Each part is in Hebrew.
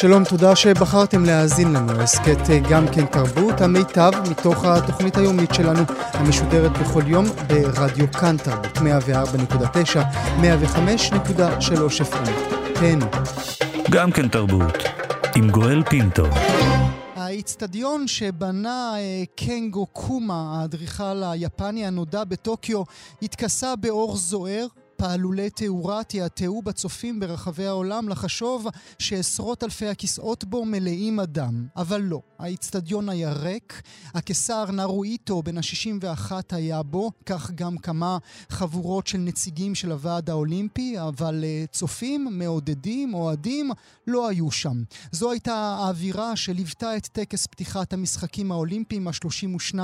שלום, תודה שבחרתם להאזין לנו. הסכת אה, גם כן תרבות, המיטב מתוך התוכנית היומית שלנו, המשודרת בכל יום ברדיו כאן תרבות, 104.9, 105.3 FM. תהנו. גם כן תרבות, עם גואל פינטו. האיצטדיון שבנה אה, קנגו קומה, האדריכל היפני הנודע בטוקיו, התכסה באור זוהר פעלולי תאורה תיעתעו בצופים ברחבי העולם לחשוב שעשרות אלפי הכיסאות בו מלאים אדם. אבל לא, האיצטדיון היה ריק, הקיסר נרואיטו בן ה-61 היה בו, כך גם כמה חבורות של נציגים של הוועד האולימפי, אבל uh, צופים, מעודדים, אוהדים, לא היו שם. זו הייתה האווירה שליוותה את טקס פתיחת המשחקים האולימפיים ה-32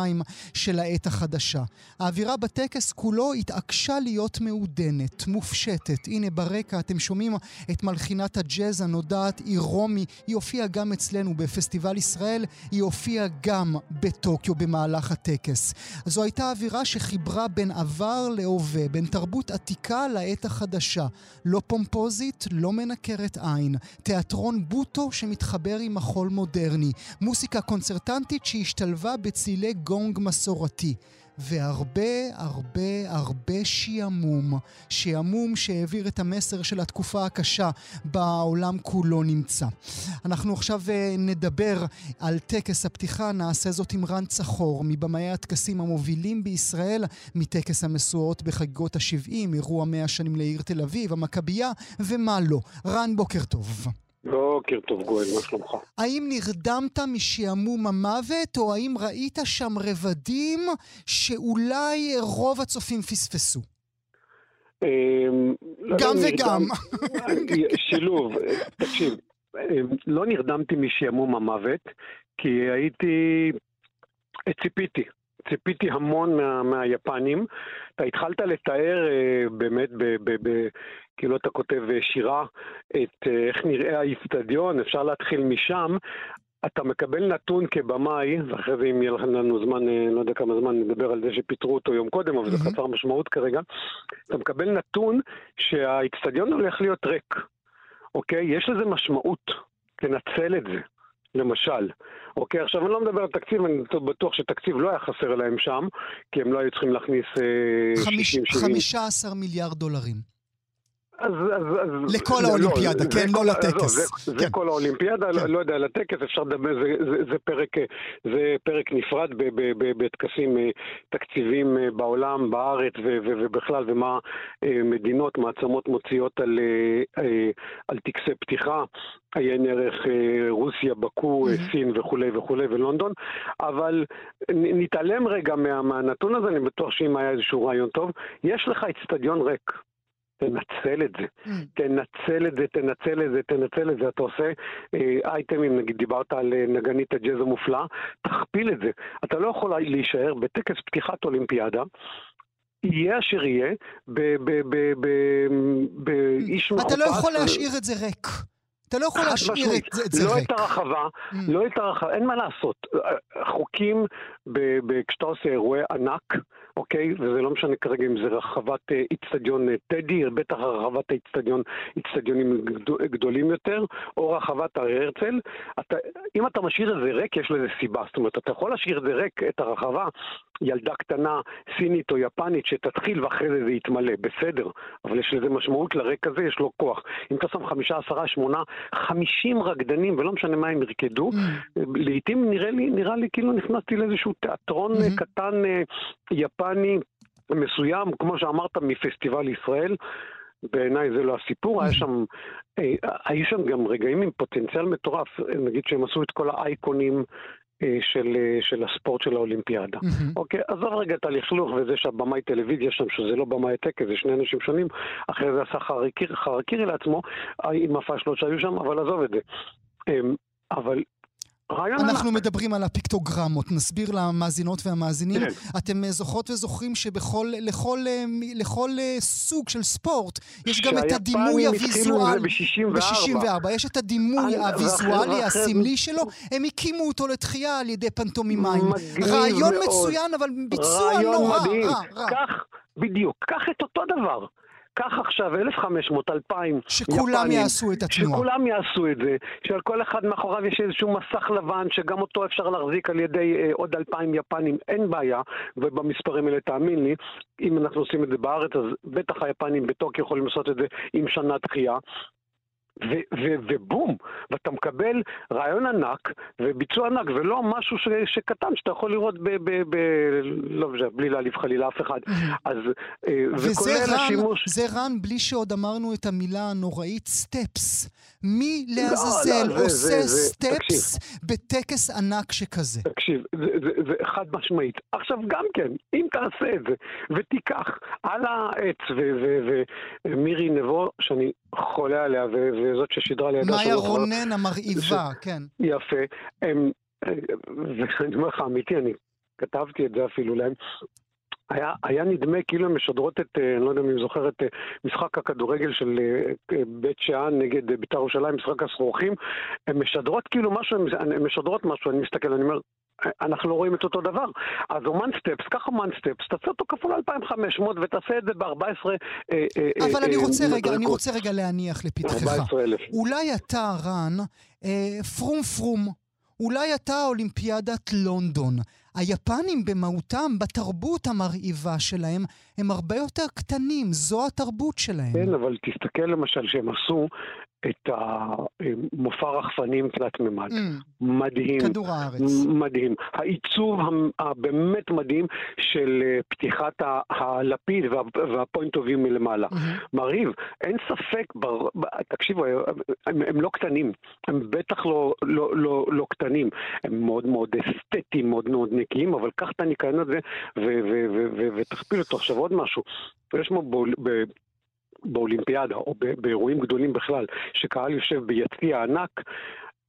של העת החדשה. האווירה בטקס כולו התעקשה להיות מעודנת. מוכוונת, מופשטת. הנה ברקע אתם שומעים את מלחינת הג'אז הנודעת עיר רומי. היא הופיעה גם אצלנו בפסטיבל ישראל, היא הופיעה גם בטוקיו במהלך הטקס. זו הייתה אווירה שחיברה בין עבר להווה, בין תרבות עתיקה לעת החדשה. לא פומפוזית, לא מנקרת עין. תיאטרון בוטו שמתחבר עם מחול מודרני. מוסיקה קונצרטנטית שהשתלבה בצילי גונג מסורתי. והרבה הרבה הרבה שעמום, שעמום שהעביר את המסר של התקופה הקשה בעולם כולו נמצא. אנחנו עכשיו אה, נדבר על טקס הפתיחה, נעשה זאת עם רן צחור, מבמאי הטקסים המובילים בישראל, מטקס המשואות בחגיגות ה-70, אירוע 100 שנים לעיר תל אביב, המכבייה, ומה לא. רן, בוקר טוב. בוקר טוב גואל, מה שלומך? האם נרדמת משעמום המוות, או האם ראית שם רבדים שאולי רוב הצופים פספסו? אמ, לא, גם לא וגם. שילוב, תקשיב, אמ, לא נרדמתי משעמום המוות, כי הייתי, ציפיתי. ציפיתי המון מה, מהיפנים. אתה התחלת לתאר אה, באמת ב, ב, ב, כאילו אתה כותב אה, שירה, את אה, איך נראה האיצטדיון, אפשר להתחיל משם. אתה מקבל נתון כבמאי, ואחרי זה אם יהיה לנו זמן, אה, לא יודע כמה זמן, נדבר על זה שפיטרו אותו יום קודם, אבל זה חסר משמעות כרגע. אתה מקבל נתון שהאיצטדיון הולך להיות ריק, אוקיי? יש לזה משמעות, תנצל את זה. למשל. אוקיי, עכשיו אני לא מדבר על תקציב, אני בטוח שתקציב לא היה חסר להם שם, כי הם לא היו צריכים להכניס 60-70. 15 מיליארד דולרים. אז, אז, אז... לכל לא, האולימפיאדה, לא, כן? לא כל, לטקס. זה, כן. זה כל האולימפיאדה, כן. לא, לא יודע, לטקס אפשר לדבר, זה, זה, זה, פרק, זה פרק נפרד בטקסים אה, תקציביים אה, בעולם, בארץ ו, ו, ובכלל, ומה אה, מדינות, מעצמות מוציאות על, על טקסי פתיחה. עיין ערך רוסיה, בקו, mm-hmm. סין וכולי וכולי ולונדון, אבל נתעלם רגע מה, מהנתון הזה, אני בטוח שאם היה איזשהו רעיון טוב, יש לך אצטדיון ריק. תנצל את זה, mm. תנצל את זה, תנצל את זה, תנצל את זה. אתה עושה אה, אייטמים, נגיד דיברת על אה, נגנית הג'אז המופלא, תכפיל את זה. אתה לא יכול להישאר בטקס פתיחת אולימפיאדה. יהיה אשר יהיה, באיש מעופף. אתה לא יכול להשאיר את זה ריק. אתה לא יכול להשאיר את זה לא ריק. לא את הרחבה, mm. לא את הרחבה, אין מה לעשות. חוקים, כשאתה עושה אירועי ענק, אוקיי? וזה לא משנה כרגע אם זה רחבת אה, איצטדיון אה, טדי, בטח רחבת האיצטדיון, איצטדיונים גדולים יותר, או רחבת הר הרצל. אתה, אם אתה משאיר את זה ריק, יש לזה סיבה. זאת אומרת, אתה יכול להשאיר את זה ריק, את הרחבה, ילדה קטנה, סינית או יפנית, שתתחיל ואחרי זה זה יתמלא, בסדר. אבל יש לזה משמעות לריק הזה, יש לו כוח. אם אתה שם חמישה, עשרה, שמונה, חמישים רקדנים, ולא משנה מה הם ירקדו, mm. לעיתים נראה לי, נראה לי כאילו נכנסתי לאיזשהו תיאטרון mm-hmm. קטן יפני. יפני מסוים, כמו שאמרת, מפסטיבל ישראל. בעיניי זה לא הסיפור, היה שם, אה, היו שם גם רגעים עם פוטנציאל מטורף, נגיד שהם עשו את כל האייקונים אה, של, אה, של הספורט של האולימפיאדה. מהמם. אוקיי, עזוב רגע את הלכלוך וזה שהבמאי טלוויזיה שם, שזה לא במאי טקס, זה שני אנשים שונים, אחרי זה עשה חרקירי, חרקירי לעצמו, עם הפאשלות שהיו שם, אבל עזוב את זה. אמ, אבל אנחנו. מדברים על הפיקטוגרמות, נסביר למאזינות והמאזינים. כן. אתם אה, זוכרות וזוכרים שבכל לכל, אה, לכל אה, סוג של ספורט יש גם את הדימוי הוויזואלי. עם זה ב-64. ב-64. יש את הדימוי הוויזואלי הסמלי שלו, הם הקימו אותו לתחייה על ידי פנטומימיים. רעיון מאוד. מצוין, אבל ביצוע רעיון נורא, מדהים. רע, רע. קח, בדיוק, קח את אותו דבר. קח עכשיו 1,500, 2,000 שכולם יפנים, יעשו את התנועה. שכולם יעשו את זה, שעל כל אחד מאחוריו יש איזשהו מסך לבן, שגם אותו אפשר להחזיק על ידי אה, עוד 2,000 יפנים, אין בעיה, ובמספרים האלה תאמין לי, אם אנחנו עושים את זה בארץ, אז בטח היפנים בטוקיו יכולים לעשות את זה עם שנה דחייה. ו- ו- ובום, ואתה מקבל רעיון ענק וביצוע ענק, ולא משהו ש- שקטן שאתה יכול לראות ב... ב-, ב- לא יודע, בלי להעליב חלילה אף אחד. אז, אה, וזה רן, השימוש... זה רן בלי שעוד אמרנו את המילה הנוראית סטפס. מי לא, לעזאזל זה- עושה זה- זה- סטפס בטקס ענק שכזה? תקשיב, זה, זה, זה חד משמעית. עכשיו גם כן, אם תעשה את זה ותיקח על העץ ומירי נבו, שאני חולה עליה, וזאת ששידרה לידה מאיה שלו, רונן המרהיבה, כן. יפה. הם, ואני אומר לך, אמיתי, אני כתבתי את זה אפילו להם. היה, היה נדמה כאילו הן משדרות את, אה, אני לא יודע אם אני זוכר את אה, משחק הכדורגל של אה, בית שאן נגד בית"ר ירושלים, משחק הסרוחים, הן משדרות כאילו משהו, הן- משדרות משהו, אני מסתכל, אני אומר, "אה, אנחנו לא רואים את אותו דבר. אז אומן סטפס, קח אומן סטפס, תעשה אותו כפול 2,500 ותעשה את זה ב-14 אבל אני רוצה רגע, אני רוצה רגע להניח לפתחך. 14,000. אולי אתה, רן, אה, פרום פרום, אולי אתה אולימפיאדת לונדון. היפנים במהותם, בתרבות המרהיבה שלהם, הם הרבה יותר קטנים, זו התרבות שלהם. כן, אבל תסתכל למשל שהם עשו את המופע רחפנים תלת מימד. Mm, מדהים. כדור הארץ. מדהים. העיצוב הבאמת מדהים של אה, פתיחת הלפיד וה- והפוינט יו מלמעלה. מהמם. מרהיב, אין ספק, בר... תקשיבו, הם, הם לא קטנים, הם בטח לא, לא, לא, לא קטנים, הם מאוד מאוד אסתטיים, מאוד מאוד נקיים, אבל קח את הניקיון הזה ותכפיל אותו. עכשיו עוד משהו, יש כמו באול- ב- באולימפיאדה, או באירועים גדולים בכלל, שקהל יושב ביציע ענק,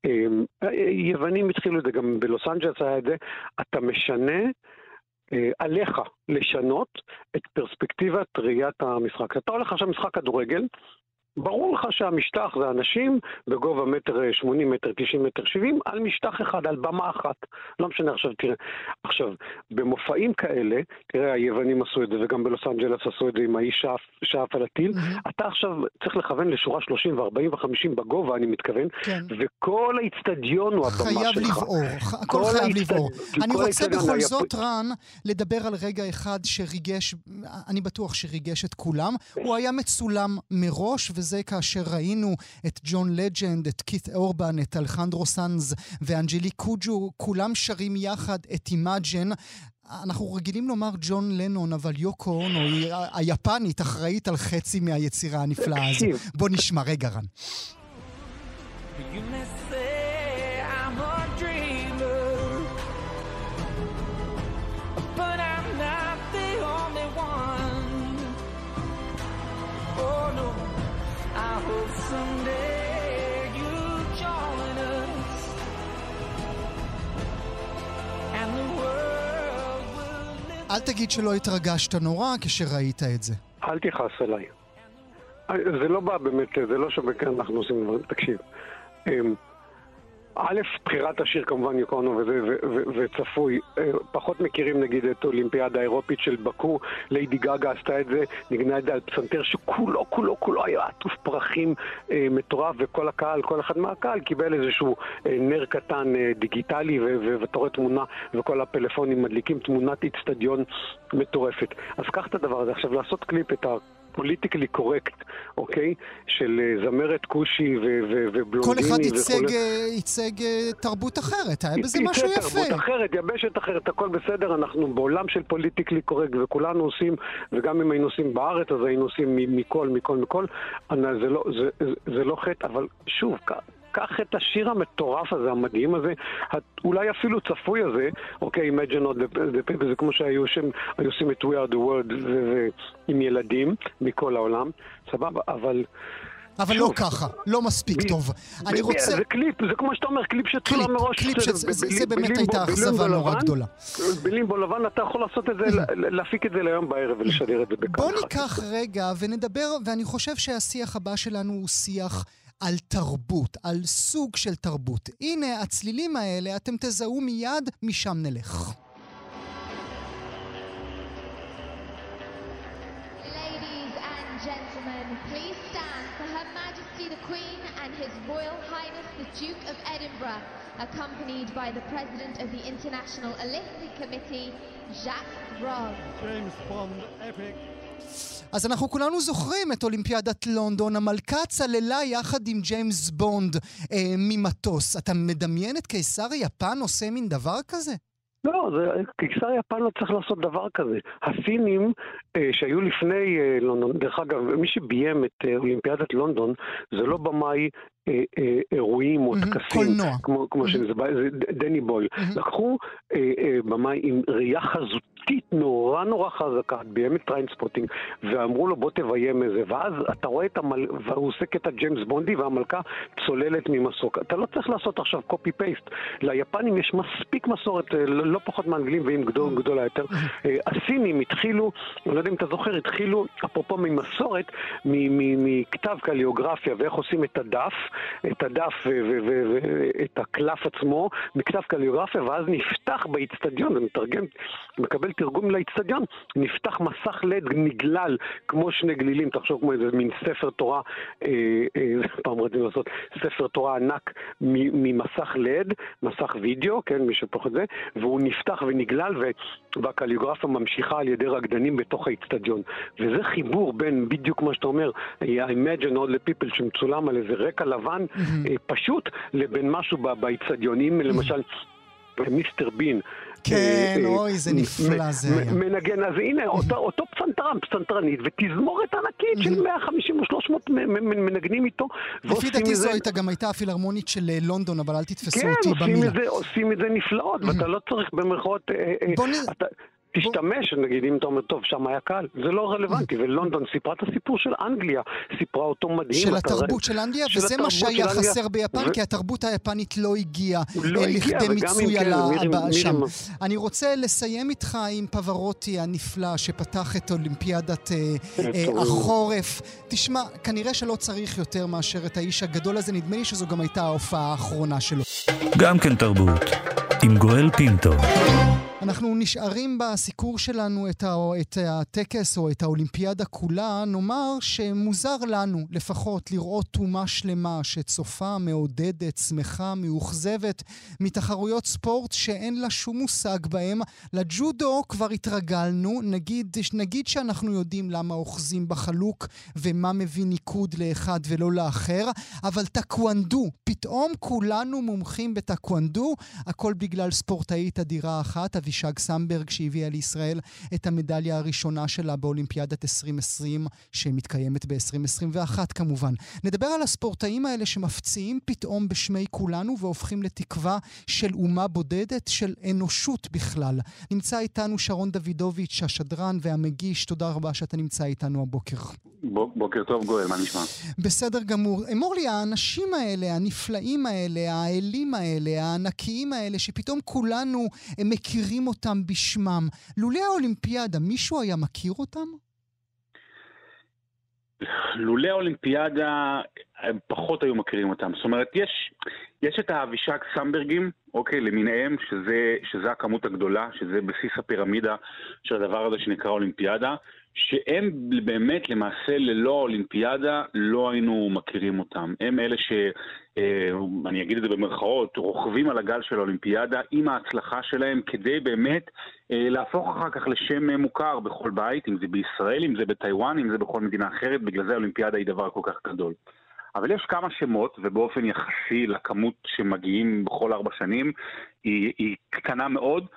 אמ, יוונים התחילו את זה, גם בלוס אנג'לס היה את זה, אתה משנה אה, עליך לשנות את פרספקטיבת ראיית המשחק. אתה הולך עכשיו משחק כדורגל, ברור לך שהמשטח זה אנשים בגובה מטר אה, 80, מטר 90, מטר 70, על משטח אחד, על במה אחת. לא משנה עכשיו, תראה. עכשיו, במופעים כאלה, תראה, היוונים עשו את זה, וגם בלוס אנג'לס עשו את זה עם האיש שאף, על הטיל. מהמם. אתה עכשיו צריך לכוון לשורה 30 ו-40 ו-50 בגובה, אני מתכוון, כן. וכל האיצטדיון הוא הבמה חייב שלך. לבעור, ח- הכל כל חייב לבעור. אני רוצה בכל היה זאת, פה- רן, לדבר על רגע אחד שריגש, אני בטוח שריגש את כולם. הוא היה מצולם מראש, וזה כאשר ראינו את ג'ון לג'נד, את קית' אורבן, את אלחנדרו סאנז ואנג'לי קוג'ו, כולם שרים יחד את אימאג'ן. אנחנו רגילים לומר ג'ון לנון, אבל יוקו אונו היא היפנית אחראית על חצי מהיצירה הנפלאה הזו. בוא נשמע רגע, רן. אל תגיד שלא התרגשת נורא כשראית את זה. אל תכעס עליי. זה לא בא באמת, זה לא שבכאן אנחנו עושים דברים, תקשיב. א', בחירת השיר כמובן יוקונו וזה, ו- ו- וצפוי. אה, פחות מכירים נגיד את האולימפיאדה האירופית של בקו, ליידי גאגה עשתה את זה, נגנה את זה על פסנתר שכולו, כולו, כולו היה עטוף פרחים אה, מטורף, וכל הקהל, כל אחד מהקהל קיבל איזשהו אה, נר קטן אה, דיגיטלי, ואתה רואה תמונה, וכל הפלאפונים מדליקים תמונת איצטדיון מטורפת. אז קח את הדבר הזה. עכשיו, לעשות קליפ, את ה... politically correct, אוקיי? של אה, זמרת כושי ובלונדיני כל אחד. ייצג, אה, ייצג אה, תרבות אחרת, היה בזה משהו תרבות יפה. אחרת, יבשת אחרת, הכל בסדר, אנחנו בעולם של politically correct וכולנו עושים, וגם אם היינו עושים בארץ אז היינו עושים מכל, מכל, מכל, זה לא, זה, זה לא חטא, אבל שוב, קח את השיר המטורף הזה, המדהים הזה, אולי אפילו צפוי הזה, אוקיי, Imagine all the, the people, זה כמו שהיו שהם היו עושים את We are the world זה, זה, עם ילדים מכל העולם, סבבה, אבל... אבל לא ככה, לא מספיק טוב. אני רוצה... זה קליפ, זה כמו שאתה אומר, קליפ שצולם מראש. קליפ, זה באמת הייתה אכזבה נורא גדולה. בלימבו לבן אתה יכול לעשות את זה, להפיק את זה ליום בערב ולשדר את זה בכאן. בוא ניקח רגע ונדבר, ואני חושב שהשיח הבא שלנו הוא שיח... על תרבות, על סוג של תרבות. הנה, הצלילים האלה, אתם תזהו מיד, משם נלך. Royal Highness the Duke of Edinburgh, accompanied by the President of the International Olympic Committee, Jacques Rogge. James Bond, epic. אז אנחנו כולנו זוכרים את אולימפיאדת לונדון, המלכה צללה יחד עם ג'יימס בונד אה, ממטוס. אתה מדמיין את קיסר יפן עושה מין דבר כזה? לא, זה, קיסר יפן לא צריך לעשות דבר כזה. הסינים אה, שהיו לפני אה, לונדון, דרך אגב, מי שביים את אה, אולימפיאדת לונדון זה לא במאי אירועים או טקסים. כמו, כמו שזה, זה דני בויל. לקחו אה, אה, במאי עם ראייה חזותית נורא נורא חזקה, ביים את טריינספוטינג, ואמרו לו בוא תביים איזה, ואז אתה רואה את המל... והוא עושה קטע ג'יימס בונדי והמלכה צוללת ממסוק. אתה לא צריך לעשות עכשיו copy paste. ליפנים יש מספיק מסורת, אה, לא, לא פחות מאנגלים ואם גדול, גדולה יותר. אה, הסינים התחילו, אני לא יודע אם אתה זוכר, התחילו, אפרופו ממסורת, מכתב קליגרפיה ואיך עושים את הדף. את הדף ואת הקלף עצמו מכתב קליוגרפיה, ואז נפתח באיצטדיון, ומתרגם, מקבל תרגום לאיצטדיון, נפתח מסך לד נגלל כמו שני גלילים, תחשוב כמו איזה מין ספר תורה, אה, אה, פעם רצינו לעשות ספר תורה ענק ממסך לד, מסך וידאו, כן, מי שפחות זה, והוא נפתח ונגלל, והקליוגרפיה ממשיכה על ידי רקדנים בתוך האיצטדיון. וזה חיבור בין, בדיוק מה שאתה אומר, I imagine all the people שמצולם על איזה רקע לבן. לבן אה, פשוט לבין משהו באיצטדיונים, למשל מיסטר בין. כן, אה, אה, אוי, זה נפלא זה היה. מנגן, אז הנה, אותו פסנתרן, פסנתרנית, ותזמורת ענקית של 150 או 300 מנגנים איתו. לפי דעתי זו הייתה גם הייתה הפילהרמונית של לונדון, אבל אל תתפסו אותי במילה. כן, עושים את זה נפלאות, ואתה לא צריך במרכאות... תשתמש, נגיד, אם אתה אומר, טוב, שם היה קל. זה לא רלוונטי, ולונדון סיפרה את הסיפור של אנגליה, סיפרה אותו מדהים. של התרבות של אנגליה, וזה מה שהיה חסר ביפן, כי התרבות היפנית לא הגיעה לא אה, לכדי מיצוי כן, שם. אני רוצה לסיים איתך עם פברוטי הנפלא, שפתח את אולימפיאדת אה, אה, החורף. תשמע, כנראה שלא צריך יותר מאשר את האיש הגדול הזה, נדמה לי שזו גם הייתה ההופעה האחרונה שלו. גם כן תרבות, עם גואל פינטו. אנחנו נשארים בסיקור שלנו את, ה, את הטקס או את האולימפיאדה כולה, נאמר שמוזר לנו לפחות לראות אומה שלמה שצופה, מעודדת, שמחה, מאוכזבת מתחרויות ספורט שאין לה שום מושג בהם. לג'ודו כבר התרגלנו, נגיד, נגיד שאנחנו יודעים למה אוחזים בחלוק ומה מביא ניקוד לאחד ולא לאחר, אבל טקוונדו, פתאום כולנו מומחים בטקוונדו, הכל בגלל ספורטאית אדירה אחת, אבישג סמברג, שהביאה לישראל את המדליה הראשונה שלה באולימפיאדת 2020, שמתקיימת ב-2021 כמובן. נדבר על הספורטאים האלה שמפציעים פתאום בשמי כולנו והופכים לתקווה של אומה בודדת, של אנושות בכלל. נמצא איתנו שרון דוידוביץ', השדרן והמגיש, תודה רבה שאתה נמצא איתנו הבוקר. בוקר טוב גואל, מה נשמע? בסדר גמור. אמור לי, האנשים האלה, הנפלאים האלה, האלים האלה, הענקיים האלה, שפתאום כולנו מכירים אותם בשמם, לולא האולימפיאדה, מישהו היה מכיר אותם? לולא האולימפיאדה, הם פחות היו מכירים אותם. זאת אומרת, יש, יש את האבישג סמברגים, אוקיי, למיניהם, שזה, שזה הכמות הגדולה, שזה בסיס הפירמידה של הדבר הזה שנקרא אולימפיאדה. שהם באמת למעשה ללא האולימפיאדה לא היינו מכירים אותם. הם אלה ש... אה, אני אגיד את זה במרכאות, רוכבים על הגל של האולימפיאדה עם ההצלחה שלהם כדי באמת אה, להפוך אחר כך לשם מוכר בכל בית, אם זה בישראל, אם זה בטיוואן, אם זה בכל מדינה אחרת, בגלל זה האולימפיאדה היא דבר כל כך גדול. אבל יש כמה שמות, ובאופן יחסי לכמות שמגיעים בכל ארבע שנים, היא, היא קטנה מאוד.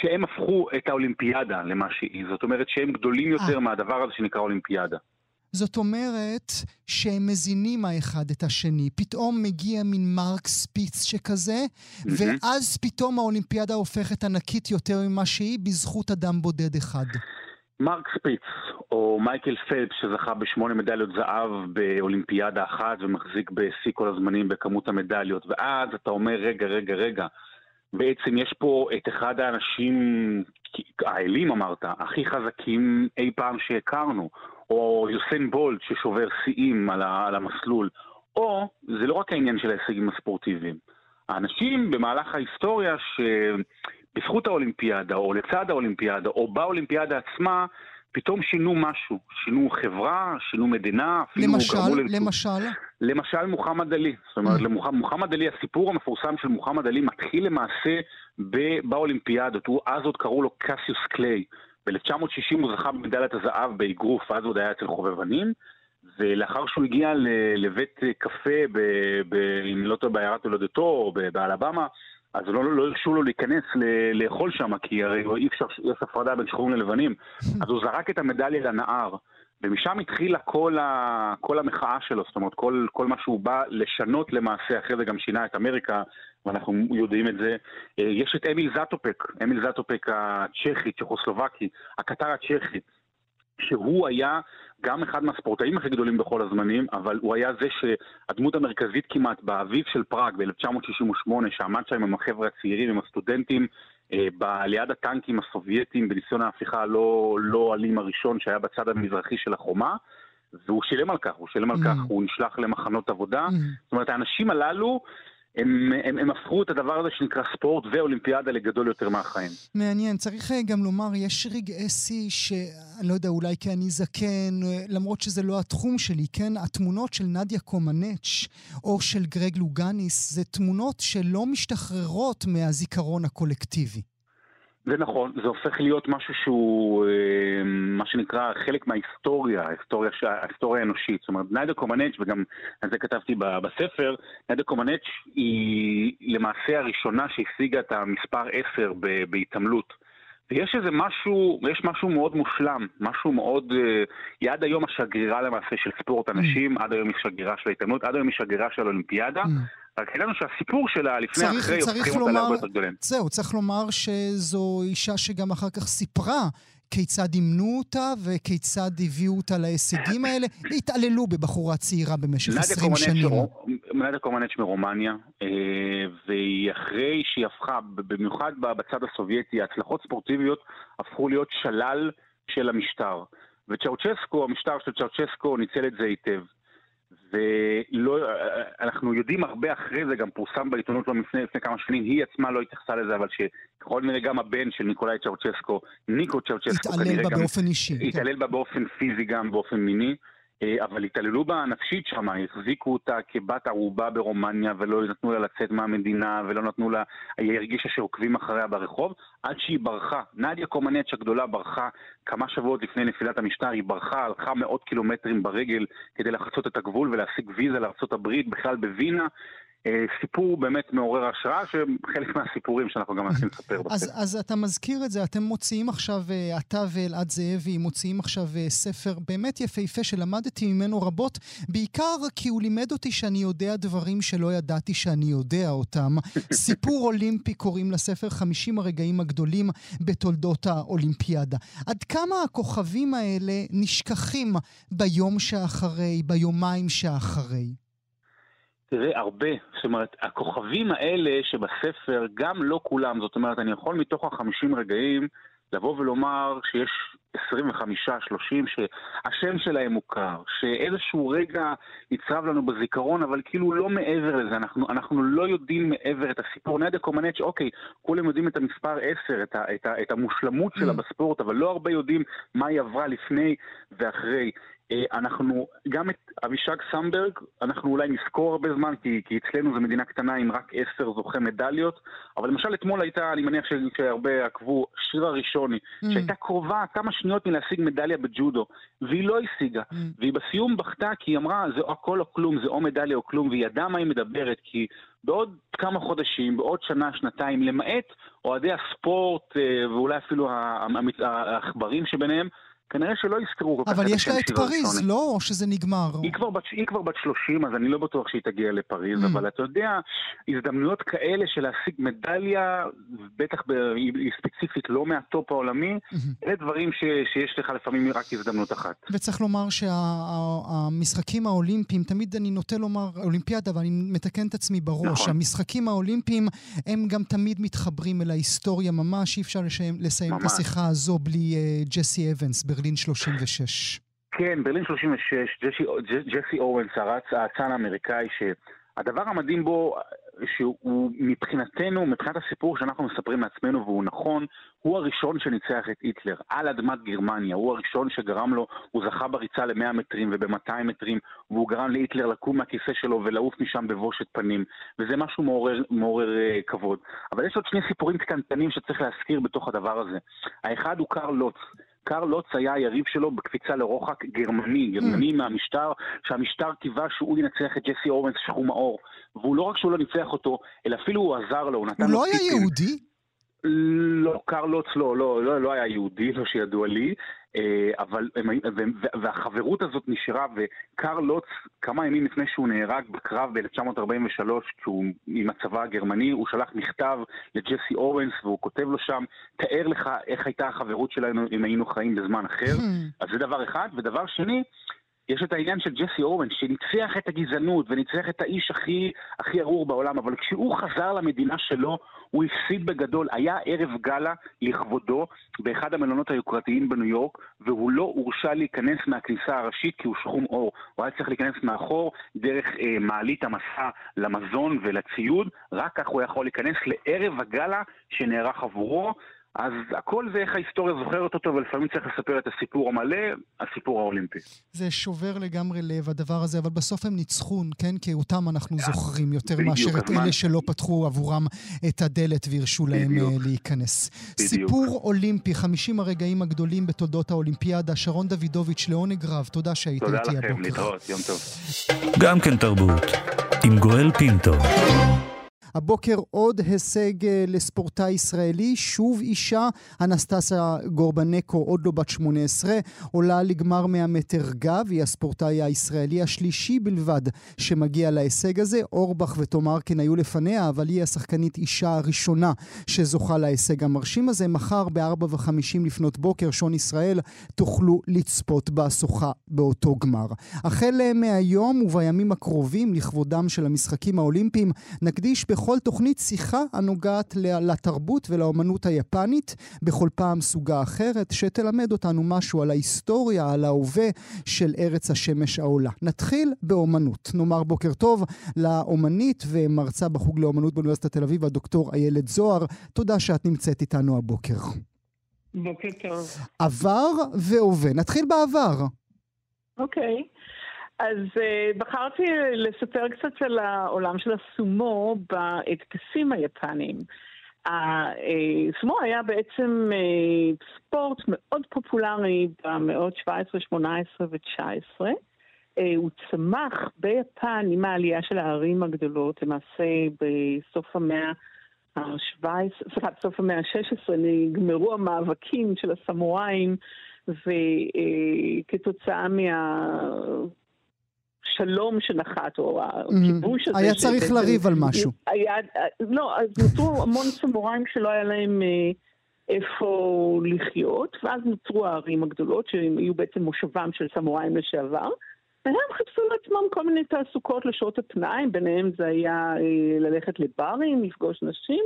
שהם הפכו את האולימפיאדה למה שהיא. זאת אומרת שהם גדולים יותר 아. אה. מהדבר הזה שנקרא אולימפיאדה. זאת אומרת שהם מזינים האחד את השני. פתאום מגיע מין מרק ספיץ שכזה, ואז פתאום האולימפיאדה הופכת ענקית יותר ממה שהיא בזכות אדם בודד אחד. מרק ספיץ, או מייקל פלפס, שזכה בשמונה מדליות זהב באולימפיאדה אחת ומחזיק בשיא כל הזמנים בכמות המדליות, ואז אתה אומר, רגע, רגע, רגע, בעצם יש פה את אחד האנשים, האלים אמרת, הכי חזקים אי פעם שהכרנו, או יוסיין בולט ששובר שיאים על, על המסלול, או זה לא רק העניין של ההישגים הספורטיביים. האנשים במהלך ההיסטוריה שבזכות האולימפיאדה, או לצד האולימפיאדה, או באולימפיאדה עצמה, פתאום שינו משהו. שינו חברה, שינו מדינה, אפילו למשל, גרמו לצ- למשל, למשל מוחמד עלי. זאת אומרת, Mm. למוח- מוחמד עלי, הסיפור המפורסם של מוחמד עלי מתחיל למעשה ב- באולימפיאדות. הוא, אז עוד קראו לו קסיוס קליי. ב-1960 הוא זכה במדליית הזהב באגרוף, אז עוד היה אצל חובבנים. ולאחר שהוא הגיע ל- לבית קפה, ב- ב- אם לא טועה, בעיירת הולדתו, באלבמה, אז לא, לא הרשו לו להיכנס ל- לאכול שם, כי הרי אי אפשר, יש הפרדה בין שחורים ללבנים. אז הוא זרק את המדליה לנהר, ומשם התחילה כל, ה, כל המחאה שלו, זאת אומרת, כל, כל מה שהוא בא לשנות למעשה, אחרי זה גם שינה את אמריקה, ואנחנו יודעים את זה. אה, יש את אמיל זטופק, אמיל זטופק הצ'כי, צ'כוסלובקי, הקטר הצ'כי, שהוא היה גם אחד מהספורטאים הכי גדולים בכל הזמנים, אבל הוא היה זה שהדמות המרכזית כמעט באביב של פראג ב-1968, שעמד שם עם החבר'ה הצעירים, עם הסטודנטים, אה, ב- ליד הטנקים הסובייטים בניסיון ההפיכה הלא לא אלים הראשון שהיה בצד המזרחי של החומה, והוא שילם על כך, הוא שילם על Mm. כך, הוא נשלח למחנות עבודה. Mm. זאת אומרת, האנשים הללו, הם, הם, הם הפכו את הדבר הזה שנקרא ספורט ואולימפיאדה לגדול יותר מהחיים. מעניין. צריך אה, גם לומר, יש רגעי שיא שאני לא יודע, אולי כי אני זקן, אה, למרות שזה לא התחום שלי, כן? התמונות של נדיה קומנץ' או של גרג לוגניס, זה תמונות שלא משתחררות מהזיכרון הקולקטיבי. זה נכון, זה הופך להיות משהו שהוא, אה, מה שנקרא, חלק מההיסטוריה, ההיסטוריה, ההיסטוריה האנושית. זאת אומרת, ניידה קומנץ', וגם על זה כתבתי בספר, ניידה קומנץ' היא למעשה הראשונה שהשיגה את המספר 10 ב- בהתעמלות. ויש איזה משהו, יש משהו מאוד מושלם, משהו מאוד, אה, היא עד היום השגרירה למעשה של ספורט הנשים, עד היום היא שגרירה של ההתעמלות, עד היום היא שגרירה של האולימפיאדה. רק הוא שהסיפור שלה לפני צריך- אחרי צריך הופכים אותה לומר- להרבה יותר גדולים. זהו, צריך לומר שזו אישה שגם אחר כך סיפרה כיצד אימנו אותה וכיצד הביאו אותה להישגים האלה. התעללו בבחורה צעירה במשך נדיה 20 קומנץ' שנים. נדיה קומנץ' מרומניה, אה, והיא אחרי שהיא הפכה, במיוחד בצד הסובייטי, הצלחות ספורטיביות הפכו להיות שלל של המשטר. וצ'אוצ'סקו, המשטר של צ'אוצ'סקו ניצל את זה היטב. ולא, אנחנו יודעים הרבה אחרי זה, גם פורסם בעיתונות לא לפני, לפני כמה שנים, היא עצמה לא התייחסה לזה, אבל שככל הנראה גם הבן של ניקולאי צ'אוצ'סקו, ניקו צ'אוצ'סקו, התעלל בה באופן אישי. כן. התעלל בה באופן פיזי גם, באופן מיני, אבל התעללו בה נפשית שם, החזיקו אותה כבת ערובה ברומניה ולא נתנו לה לצאת מהמדינה ולא נתנו לה, היא הרגישה שעוקבים אחריה ברחוב, עד שהיא ברחה. נדיה קומנץ' הגדולה ברחה כמה שבועות לפני נפילת המשטר, היא ברחה, הלכה מאות קילומטרים ברגל כדי לחצות את הגבול ולהשיג ויזה לארה"ב, בכלל בווינה. אה, סיפור באמת מעורר השראה, שחלק מהסיפורים שאנחנו גם מנסים לספר בספר. אז, אז אתה מזכיר את זה, אתם מוציאים עכשיו, אה, אתה ואלעד זאבי מוציאים עכשיו אה, ספר באמת יפהפה שלמדתי ממנו רבות, בעיקר כי הוא לימד אותי שאני יודע דברים שלא ידעתי שאני יודע אותם. סיפור אולימפי קוראים לספר 50 הרגעים הגדולים בתולדות האולימפיאדה. עד כמה הכוכבים האלה נשכחים ביום שאחרי, ביומיים שאחרי? תראה, הרבה. זאת אומרת, הכוכבים האלה שבספר, גם לא כולם, זאת אומרת, אני יכול מתוך החמישים רגעים לבוא ולומר שיש 25-30 שהשם שלהם מוכר, שאיזשהו רגע נצרב לנו בזיכרון, אבל כאילו לא מעבר לזה, אנחנו, אנחנו לא יודעים מעבר את הסיפור. נדיה קומנץ', אוקיי, כולם יודעים את המספר 10, את, ה, את, ה, את המושלמות שלה Mm. בספורט, אבל לא הרבה יודעים מה היא עברה לפני ואחרי. אה, אנחנו, גם את אבישג סמברג, אנחנו אולי נזכור הרבה זמן, כי, כי אצלנו זו מדינה קטנה עם רק עשר זוכי מדליות, אבל למשל אתמול הייתה, אני מניח שהרבה עקבו, שירה ראשוני, Mm. שהייתה קרובה כמה שניות מלהשיג מדליה בג'ודו, והיא לא השיגה. Mm. והיא בסיום בכתה כי היא אמרה, זה הכל או כלום, זה או מדליה או כלום, והיא ידעה מה היא מדברת, כי בעוד כמה חודשים, בעוד שנה, שנתיים, למעט אוהדי הספורט, אה, ואולי אפילו העכברים שביניהם, כנראה שלא יזכרו כל כך אבל את יש השם לה את פריז, ראשוני. לא? או שזה נגמר? היא כבר, בת, היא כבר בת 30, אז אני לא בטוח שהיא תגיע לפריז, Mm. אבל אתה יודע, הזדמנויות כאלה של להשיג מדליה, בטח ב, היא, ספציפית לא מהטופ העולמי, מהמם. אלה דברים ש, שיש לך לפעמים רק הזדמנות אחת. וצריך לומר שהמשחקים האולימפיים, תמיד אני נוטה לומר אולימפיאדה, אבל אני מתקן את עצמי בראש. נכון. המשחקים האולימפיים הם גם תמיד מתחברים אל ההיסטוריה ממש, אי אפשר לסיים, לסיים את ממש. השיחה הזו בלי אה, ג'סי אוונס, ברלין 36. כן, ברלין 36, ג'סי, ג'סי אורנס, האצן האמריקאי, שהדבר המדהים בו, שהוא מבחינתנו, מבחינת הסיפור שאנחנו מספרים לעצמנו, והוא נכון, הוא הראשון שניצח את היטלר על אדמת גרמניה, הוא הראשון שגרם לו, הוא זכה בריצה ל-100 מטרים וב-200 מטרים, והוא גרם להיטלר לקום מהכיסא שלו ולעוף משם בבושת פנים, וזה משהו מעורר, מעורר אה, כבוד. אבל יש עוד שני סיפורים קטנטנים שצריך להזכיר בתוך הדבר הזה. האחד הוא קרל לוץ. קרל לוץ היה היריב שלו בקפיצה לרוחק גרמני, גרמני מהמשטר, שהמשטר קיווה שהוא ינצח את ג'סי אורנס שחום העור. והוא לא רק שהוא לא ניצח אותו, אלא אפילו הוא עזר לו, הוא נתן הוא לו לא היה טיפים. יהודי? לא, קרל לוץ לא, לא, לא, לא היה יהודי, לא שידוע לי, אה, אבל, והחברות הזאת נשארה, וקרל לוץ, כמה ימים לפני שהוא נהרג בקרב ב-1943, כשהוא עם הצבא הגרמני, הוא שלח מכתב לג'סי אורנס, והוא כותב לו שם, תאר לך איך הייתה החברות שלנו אם היינו חיים בזמן אחר. אז זה דבר אחד. ודבר שני, יש את העניין של ג'סי אורן, שניצח את הגזענות וניצח את האיש הכי, הכי ארור בעולם, אבל כשהוא חזר למדינה שלו, הוא הפסיד בגדול. היה ערב גאלה לכבודו באחד המלונות היוקרתיים בניו יורק, והוא לא הורשה להיכנס מהכניסה הראשית כי הוא שחום עור. הוא היה צריך להיכנס מאחור דרך אה, מעלית המסע למזון ולציוד, רק כך הוא יכול להיכנס לערב הגאלה שנערך עבורו. אז הכל זה איך ההיסטוריה זוכרת אותו, ולפעמים צריך לספר את הסיפור המלא, הסיפור האולימפי. זה שובר לגמרי לב, הדבר הזה, אבל בסוף הם ניצחו, כן? כי אותם אנחנו זוכרים יותר בדיוק, מאשר את אלה שלא פתחו עבורם את הדלת והרשו להם בדיוק. אה, להיכנס. בדיוק. סיפור אולימפי, 50 הרגעים הגדולים בתולדות האולימפיאדה. שרון דוידוביץ', לעונג רב, תודה שהיית תודה איתי לכם, הבוקר. להתראות, יום טוב. גם כן תרבות, עם גואל פינטו. הבוקר עוד הישג אה, לספורטאי ישראלי, שוב אישה, אנסטסיה גורבנקו, עוד לא בת 18, עולה לגמר 100 מטר גב, היא הספורטאי הישראלי השלישי בלבד שמגיע להישג הזה. אורבך ותום ארקין היו לפניה, אבל היא השחקנית אישה הראשונה שזוכה להישג המרשים הזה. מחר ב-4 ו-50 לפנות בוקר, שעון ישראל, תוכלו לצפות בהשוחה באותו גמר. החל מהיום ובימים הקרובים, לכבודם של המשחקים האולימפיים, נקדיש בכל תוכנית שיחה הנוגעת לתרבות ולאומנות היפנית, בכל פעם סוגה אחרת, שתלמד אותנו משהו על ההיסטוריה, על ההווה של ארץ השמש העולה. נתחיל באומנות. נאמר בוקר טוב לאומנית ומרצה בחוג לאומנות באוניברסיטת תל אביב, הדוקטור איילת זוהר. תודה שאת נמצאת איתנו הבוקר. בוקר טוב. עבר והווה. נתחיל בעבר. אוקיי. אז uh, בחרתי לספר קצת על העולם של הסומו בהדפסים היפניים. הסומו היה בעצם uh, ספורט מאוד פופולרי במאות 17, 18 ו-19. Uh, הוא צמח ביפן עם העלייה של הערים הגדולות, למעשה בסוף המאה ה-17, סליחה, בסוף המאה ה-16 נגמרו המאבקים של הסמוראים וכתוצאה מהשלום שנחת, או הכיבוש הזה... היה צריך לריב על משהו. היה, לא, אז נותרו המון סמוראים שלא היה להם אה, איפה לחיות, ואז נוצרו הערים הגדולות, שהם היו בעצם מושבם של סמוראים לשעבר. והם חיפשו לעצמם כל מיני תעסוקות לשעות הפנאי, ביניהם זה היה אה, ללכת לברים, לפגוש נשים,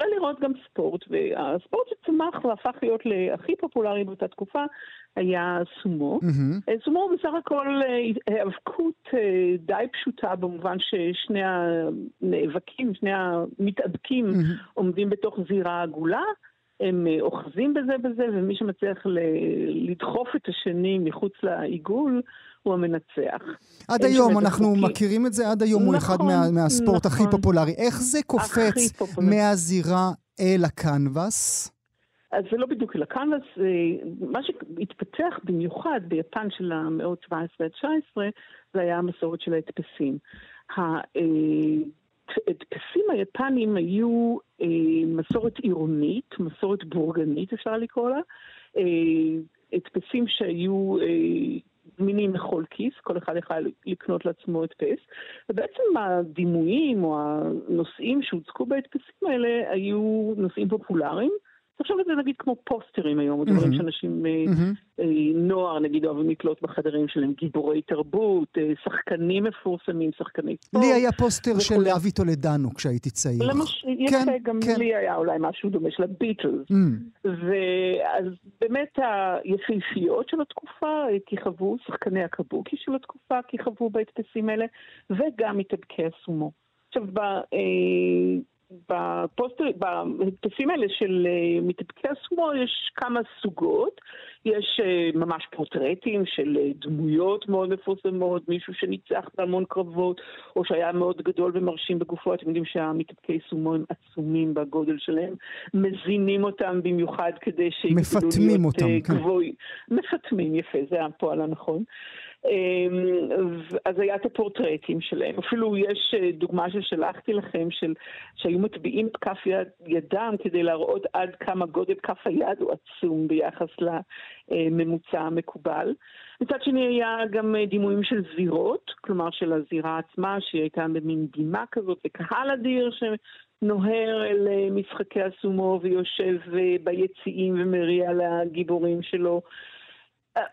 ולראות גם ספורט. והספורט שצמח והפך להיות להכי פופולרי באותה תקופה היה סומו. אה, סומו הוא בסך הכל אה, היאבקות אה, די פשוטה במובן ששני הנאבקים, שני המתאבקים מהמם. עומדים בתוך זירה עגולה, הם אה, אוחזים בזה בזה, ומי שמצליח ל- לדחוף את השני מחוץ לעיגול הוא המנצח. עד היום אנחנו החוקים. מכירים את זה, עד היום הוא אחד נכון, מה- מהספורט הכי נכון. פופולרי. איך זה קופץ הכי. מהזירה אל הקנבס? אז זה לא בדיוק אל הקנבס, אה, מה שהתפתח במיוחד ביפן של המאות 17 עד 19 זה היה המסורת של ההדפסים. ההדפסים היפנים היו אה, מסורת עירונית, מסורת בורגנית אפשר לקרוא לה. אה, הדפסים שהיו אה, זמינים לכל כיס, כל אחד יכול לקנות לעצמו הדפס, ובעצם הדימויים או הנושאים שהוצגו בהדפסים האלה היו נושאים פופולריים. תחשוב על זה נגיד כמו פוסטרים היום, או דברים Mhm. שאנשים, אה, מהמם. אה, נוער נגיד אוהבים לתלות בחדרים שלהם, גיבורי תרבות, אה, שחקנים מפורסמים, שחקני ספורט. לי היה פוסטר של. אבי טולדנו כשהייתי צעיר. למש... כן, יפה, גם כן. לי היה אולי משהו דומה של הביטלס. אמ, ואז באמת היפהפיות של התקופה כיכבו, שחקני הקבוקי של התקופה כיכבו בהדפסים האלה, וגם מתאבקי הסומו. עכשיו, ב, בפוסטר, בהדפסים האלה של אה, מתאבקי הסומו יש כמה סוגות. יש אה, ממש פורטרטים של אה, דמויות מאוד מפורסמות, מישהו שניצח בהמון קרבות, או שהיה מאוד גדול ומרשים בגופו. אתם יודעים שהמתאבקי סומו הם עצומים בגודל שלהם, מזינים אותם במיוחד כדי שיגדלו מפטמים להיות, אותם, כן. גבוהים. מפטמים, יפה, זה הפועל הנכון. אז היה את הפורטרטים שלהם. אפילו יש אה, דוגמה ששלחתי לכם, של, שהיו מטביעים את כף יד, ידם כדי להראות עד כמה גודל כף היד הוא עצום ביחס לממוצע המקובל. מצד שני היה גם אה, דימויים של זירות, כלומר של הזירה עצמה, שהיא הייתה במין בימה כזאת, וקהל אדיר שנוהר אל אה, משחקי הסומו ויושב אה, ביציעים ומריע לגיבורים שלו.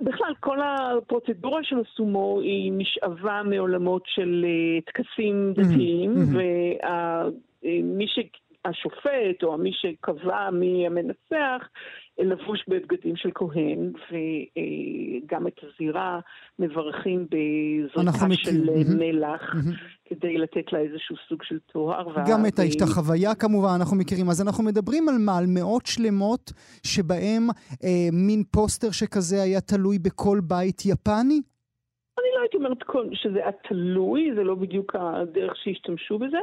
בכלל, כל הפרוצדורה של הסומו היא נשאבה מעולמות של אה, טקסים דתיים, מהמם. ומי שהשופט או מי שקבע מי המנצח, לבוש בבגדים של כהן, וגם את הזירה מברכים בזריקה של אה. מלח. כדי לתת לה איזשהו סוג של טוהר. וה- גם את אה, ההשתחוויה כמובן אנחנו מכירים. אז אנחנו מדברים על מה? על מאות שלמות שבהם אה, מין פוסטר שכזה היה תלוי בכל בית יפני? אני לא הייתי אומרת שזה היה תלוי, זה לא בדיוק הדרך שהשתמשו בזה,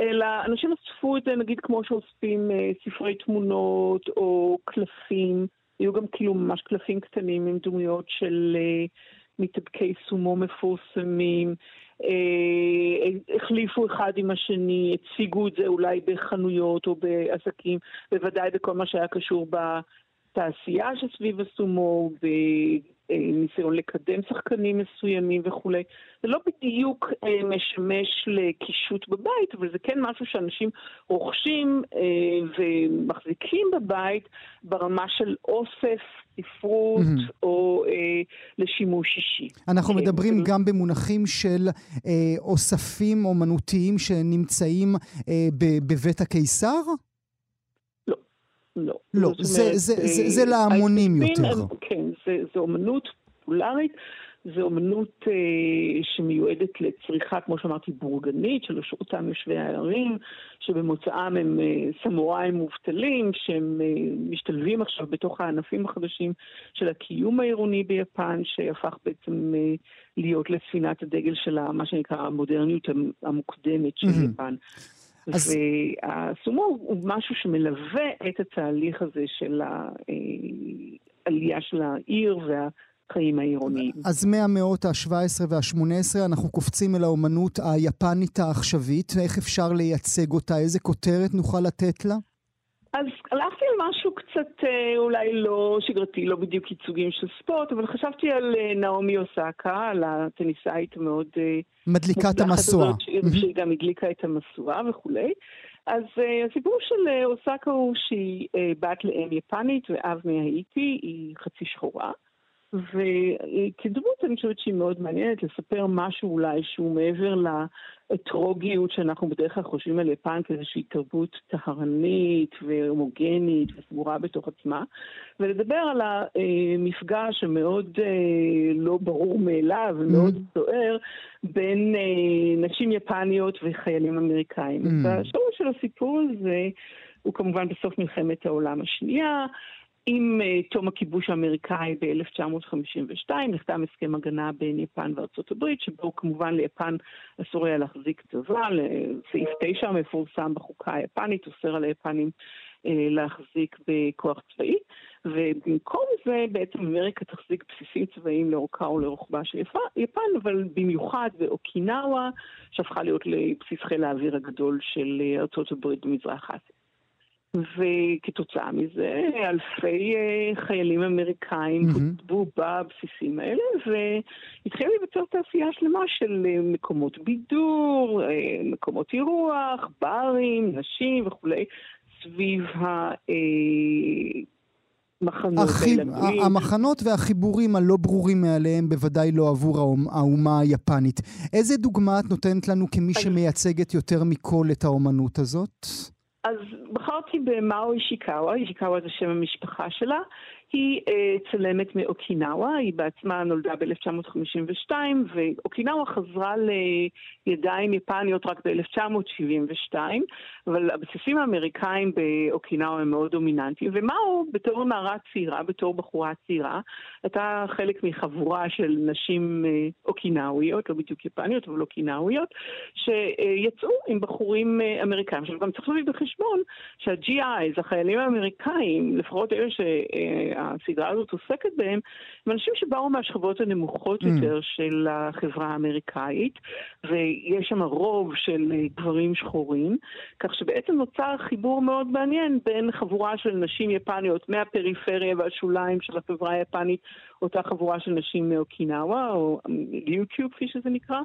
אלא אנשים אספו את זה נגיד כמו שאוספים אה, ספרי תמונות או קלפים, היו גם כאילו ממש קלפים קטנים עם דמויות של אה, מתאבקי סומו מפורסמים. אה, החליפו אחד עם השני, הציגו את זה אולי בחנויות או בעסקים, בוודאי בכל מה שהיה קשור בתעשייה שסביב הסומו, בניסיון לקדם שחקנים מסוימים וכולי. זה לא בדיוק אה, משמש לקישוט בבית, אבל זה כן משהו שאנשים רוכשים אה, ומחזיקים בבית ברמה של אוסף, ספרות מהמם. או אה, לשימוש אישי. אנחנו כן, מדברים אבל- גם במונחים של אה, אוספים אומנותיים שנמצאים אה, בבית הקיסר? לא. לא, זאת זה- אומרת, זה- אה, זה- זה להמונים יותר. הם- כן, זה, זה אומנות פופולרית, זה אומנות אה, שמיועדת לצריכה, כמו שאמרתי, בורגנית, של אותם יושבי הערים, שבמוצאם הם אה, סמוראים מובטלים, שהם אה, משתלבים עכשיו בתוך הענפים החדשים של הקיום העירוני ביפן, שהפך בעצם אה, להיות לספינת הדגל של מה שנקרא המודרניות המ- המוקדמת של מהמם. יפן. אז- והסומו הוא משהו שמלווה את התהליך הזה של העלייה של העיר והחיים העירוניים. אז מהמאות ה-17 וה-18 אנחנו קופצים אל האומנות היפנית העכשווית. איך אפשר לייצג אותה? איזה כותרת נוכל לתת לה? אז הלכתי על משהו קצת אה, אולי לא שגרתי, לא בדיוק ייצוגים של ספורט, אבל חשבתי על אה, נעמי אוסקה, על הטניסאית המאוד אה, מדליקת המשואה. שהיא- גם הדליקה את המשואה וכולי. אז uh, הסיפור של אוסקה הוא שהיא uh, בת לאם יפנית ואב מהאיטי, היא חצי שחורה. וכדמות אני חושבת שהיא מאוד מעניינת לספר משהו אולי שהוא מעבר לאתרוגיות שאנחנו בדרך כלל חושבים על יפן כאיזושהי תרבות טהרנית והומוגנית וסגורה בתוך עצמה, ולדבר על המפגש המאוד אה, לא ברור מאליו ומאוד Mm. סוער בין אה, נשים יפניות וחיילים אמריקאים. Mm. והשורש של הסיפור הזה הוא כמובן בסוף מלחמת העולם השנייה. עם uh, תום הכיבוש האמריקאי ב-1952 נחתם הסכם הגנה בין יפן וארצות הברית, שבו כמובן ליפן אסור היה להחזיק צבא, סעיף 9 המפורסם בחוקה היפנית אוסר על היפנים uh, להחזיק בכוח צבאי, ובמקום זה בעצם אמריקה תחזיק בסיסים צבאיים לאורכה ולרוחבה של יפן, אבל במיוחד באוקינאווה, שהפכה להיות לבסיס חיל האוויר הגדול של ארצות הברית במזרח אסיה. וכתוצאה מזה אלפי אה, חיילים אמריקאים. הוטבו בבסיסים האלה, והתחילה להיווצר תעשייה שלמה של אה, מקומות בידור, אה, מקומות אירוח, ברים, נשים וכולי, סביב המחנות החיב- הילדים. ה- המחנות והחיבורים הלא ברורים מעליהם בוודאי לא עבור האומה היפנית. איזה דוגמה את נותנת לנו כמי שמייצגת יותר מכל את האומנות הזאת? אז בחרתי במאו אישיקאווה, אישיקאווה זה שם המשפחה שלה. היא אה, צלמת מאוקינאווה, היא בעצמה נולדה ב-1952, ואוקינאווה חזרה לידיים יפניות רק ב-1972, אבל הבסיסים האמריקאים באוקינאווה הם מאוד דומיננטיים, ומאו בתור נערה צעירה, בתור בחורה צעירה, הייתה חלק מחבורה של נשים אה, אוקינאוויות, לא בדיוק יפניות, אבל אוקינאוויות, שיצאו עם בחורים אה, אמריקאים. עכשיו, גם צריך להביא בחשבון שה-GIs, החיילים האמריקאים, לפחות אלה שהסדרה הזאת עוסקת בהם, הם אנשים שבאו מהשכבות הנמוכות Mm. יותר של החברה האמריקאית, ויש שם רוב של אה, גברים שחורים, כך שבעצם נוצר חיבור מאוד מעניין בין חבורה של נשים יפניות מהפריפריה והשוליים של החברה היפנית, אותה חבורה של נשים מאוקינאווה, או ליוקיו כפי שזה נקרא,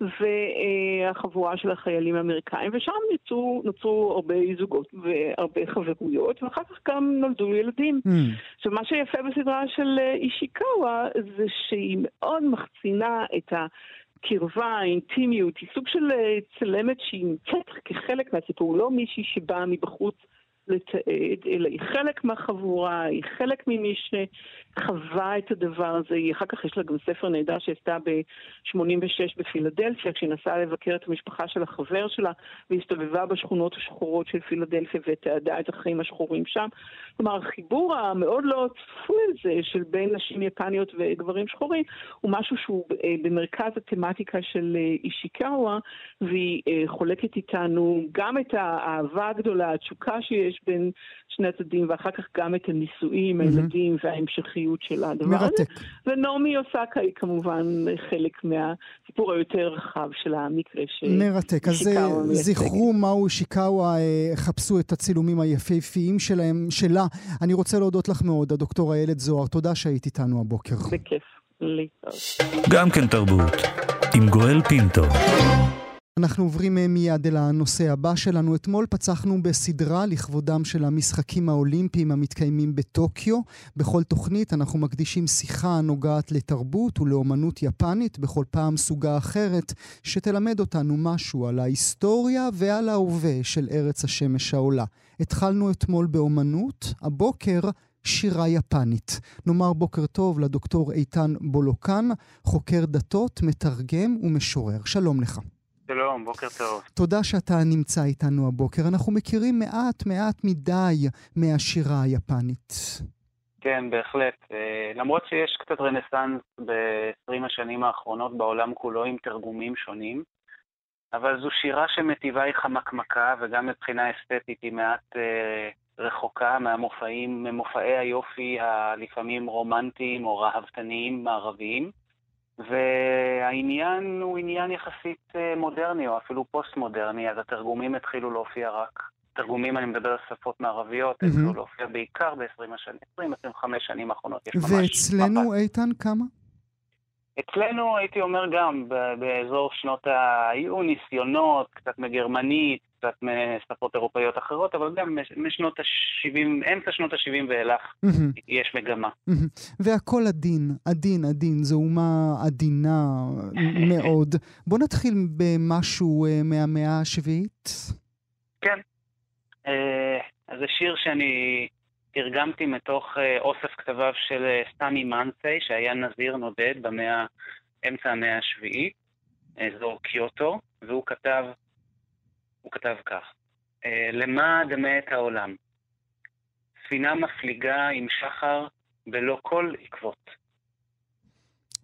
והחבורה של החיילים האמריקאים, ושם נוצרו, נוצרו הרבה זוגות והרבה חברויות, ואחר כך גם נולדו ילדים. Hmm, עכשיו, מה שיפה בסדרה של אה, אישיקאווה זה שהיא מאוד מחצינה את הקרבה, האינטימיות, היא סוג של אה, צלמת שהיא נמצאת כחלק מהסיפור, לא מישהי שבאה מבחוץ לתעד, אלא היא חלק מהחבורה, היא חלק ממי שחווה את הדבר הזה. היא אחר כך יש לה גם ספר נהדר שעשתה ב-86 בפילדלפיה, כשהיא נסעה לבקר את המשפחה של החבר שלה, והסתובבה בשכונות השחורות של פילדלפיה ותיעדה את החיים השחורים שם. כלומר, החיבור המאוד לא צפוי הזה של בין נשים יפניות וגברים שחורים, הוא משהו שהוא אה, במרכז התמטיקה של אה, אישיקאווה, והיא אה, חולקת איתנו גם את האהבה הגדולה, התשוקה שיש בין שני הצדדים, ואחר כך גם את הנישואים. הילדים וההמשכיות של הדבר הזה. מרתק. ונעמי אוסקה היא כמובן חלק מהסיפור היותר רחב של המקרה ש... מרתק. אז אה, מייצגת. זכרו מהו אישיקאווה, אה, חפשו את הצילומים היפהפיים שלהם, שלה. אני רוצה להודות לך מאוד, הדוקטור איילת זוהר. תודה שהיית איתנו הבוקר. בכיף. להתראות. גם כן תרבות, עם גואל פינטו. אנחנו עוברים אה, מיד אל הנושא הבא שלנו. אתמול פצחנו בסדרה לכבודם של המשחקים האולימפיים המתקיימים בטוקיו. בכל תוכנית אנחנו מקדישים שיחה הנוגעת לתרבות ולאומנות יפנית, בכל פעם סוגה אחרת, שתלמד אותנו משהו על ההיסטוריה ועל ההווה של ארץ השמש העולה. התחלנו אתמול באומנות, הבוקר שירה יפנית. נאמר בוקר טוב לדוקטור איתן בולוקן, חוקר דתות, מתרגם ומשורר. שלום לך. שלום, בוקר טוב. תודה שאתה נמצא איתנו הבוקר. אנחנו מכירים מעט מעט מדי מהשירה היפנית. כן, בהחלט. אה, למרות שיש קצת רנסאנס ב-20 השנים האחרונות בעולם כולו עם תרגומים שונים, אבל זו שירה שמטיבה היא חמקמקה, וגם מבחינה אסתטית היא מעט אה, רחוקה מהמופעים, ממופעי היופי הלפעמים רומנטיים או ראוותניים מערביים. והעניין הוא עניין יחסית אה, מודרני, או אפילו פוסט-מודרני, אז התרגומים התחילו להופיע רק, תרגומים, אני מדבר על שפות מערביות, מהמם. התחילו להופיע בעיקר ב-20 השנים, 20-25 שנים האחרונות, יש ממש... ואצלנו, מבט. איתן, כמה? אצלנו הייתי אומר גם, באזור שנות ה... היו ניסיונות, קצת מגרמנית, קצת משפות אירופאיות אחרות, אבל גם מש- משנות ה-70, אמצע שנות ה-70 ואילך מהמם, יש מגמה. מהמם. והכל עדין, עדין, עדין. זו אומה עדינה מאוד. בוא נתחיל במשהו אה, מהמאה השביעית. כן. אה, אז זה שיר שאני תרגמתי מתוך אה, אוסף כתביו של סטני מנסי, שהיה נזיר נודד במאה, אמצע המאה השביעית, אזור קיוטו, והוא כתב, הוא כתב כך: אה, למה דמה את העולם? ספינה מפליגה עם שחר בלא כל עקבות.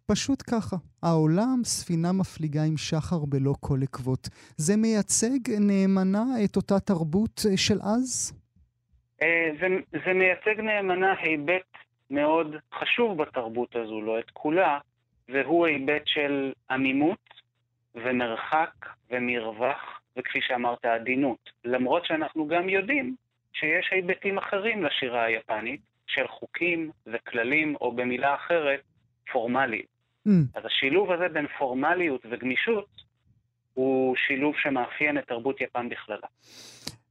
פשוט ככה. העולם, ספינה מפליגה עם שחר בלא כל עקבות. זה מייצג נאמנה את אותה תרבות אה, של אז? אה, זה, זה מייצג נאמנה היבט מאוד חשוב בתרבות הזו, לא את כולה, והוא היבט של עמימות ומרחק ומרווח, וכפי שאמרת, עדינות. למרות שאנחנו גם יודעים שיש היבטים אחרים לשירה היפנית, של חוקים וכללים, או במילה אחרת, פורמליות. Mm, אז השילוב הזה בין פורמליות וגמישות הוא שילוב שמאפיין את תרבות יפן בכללה.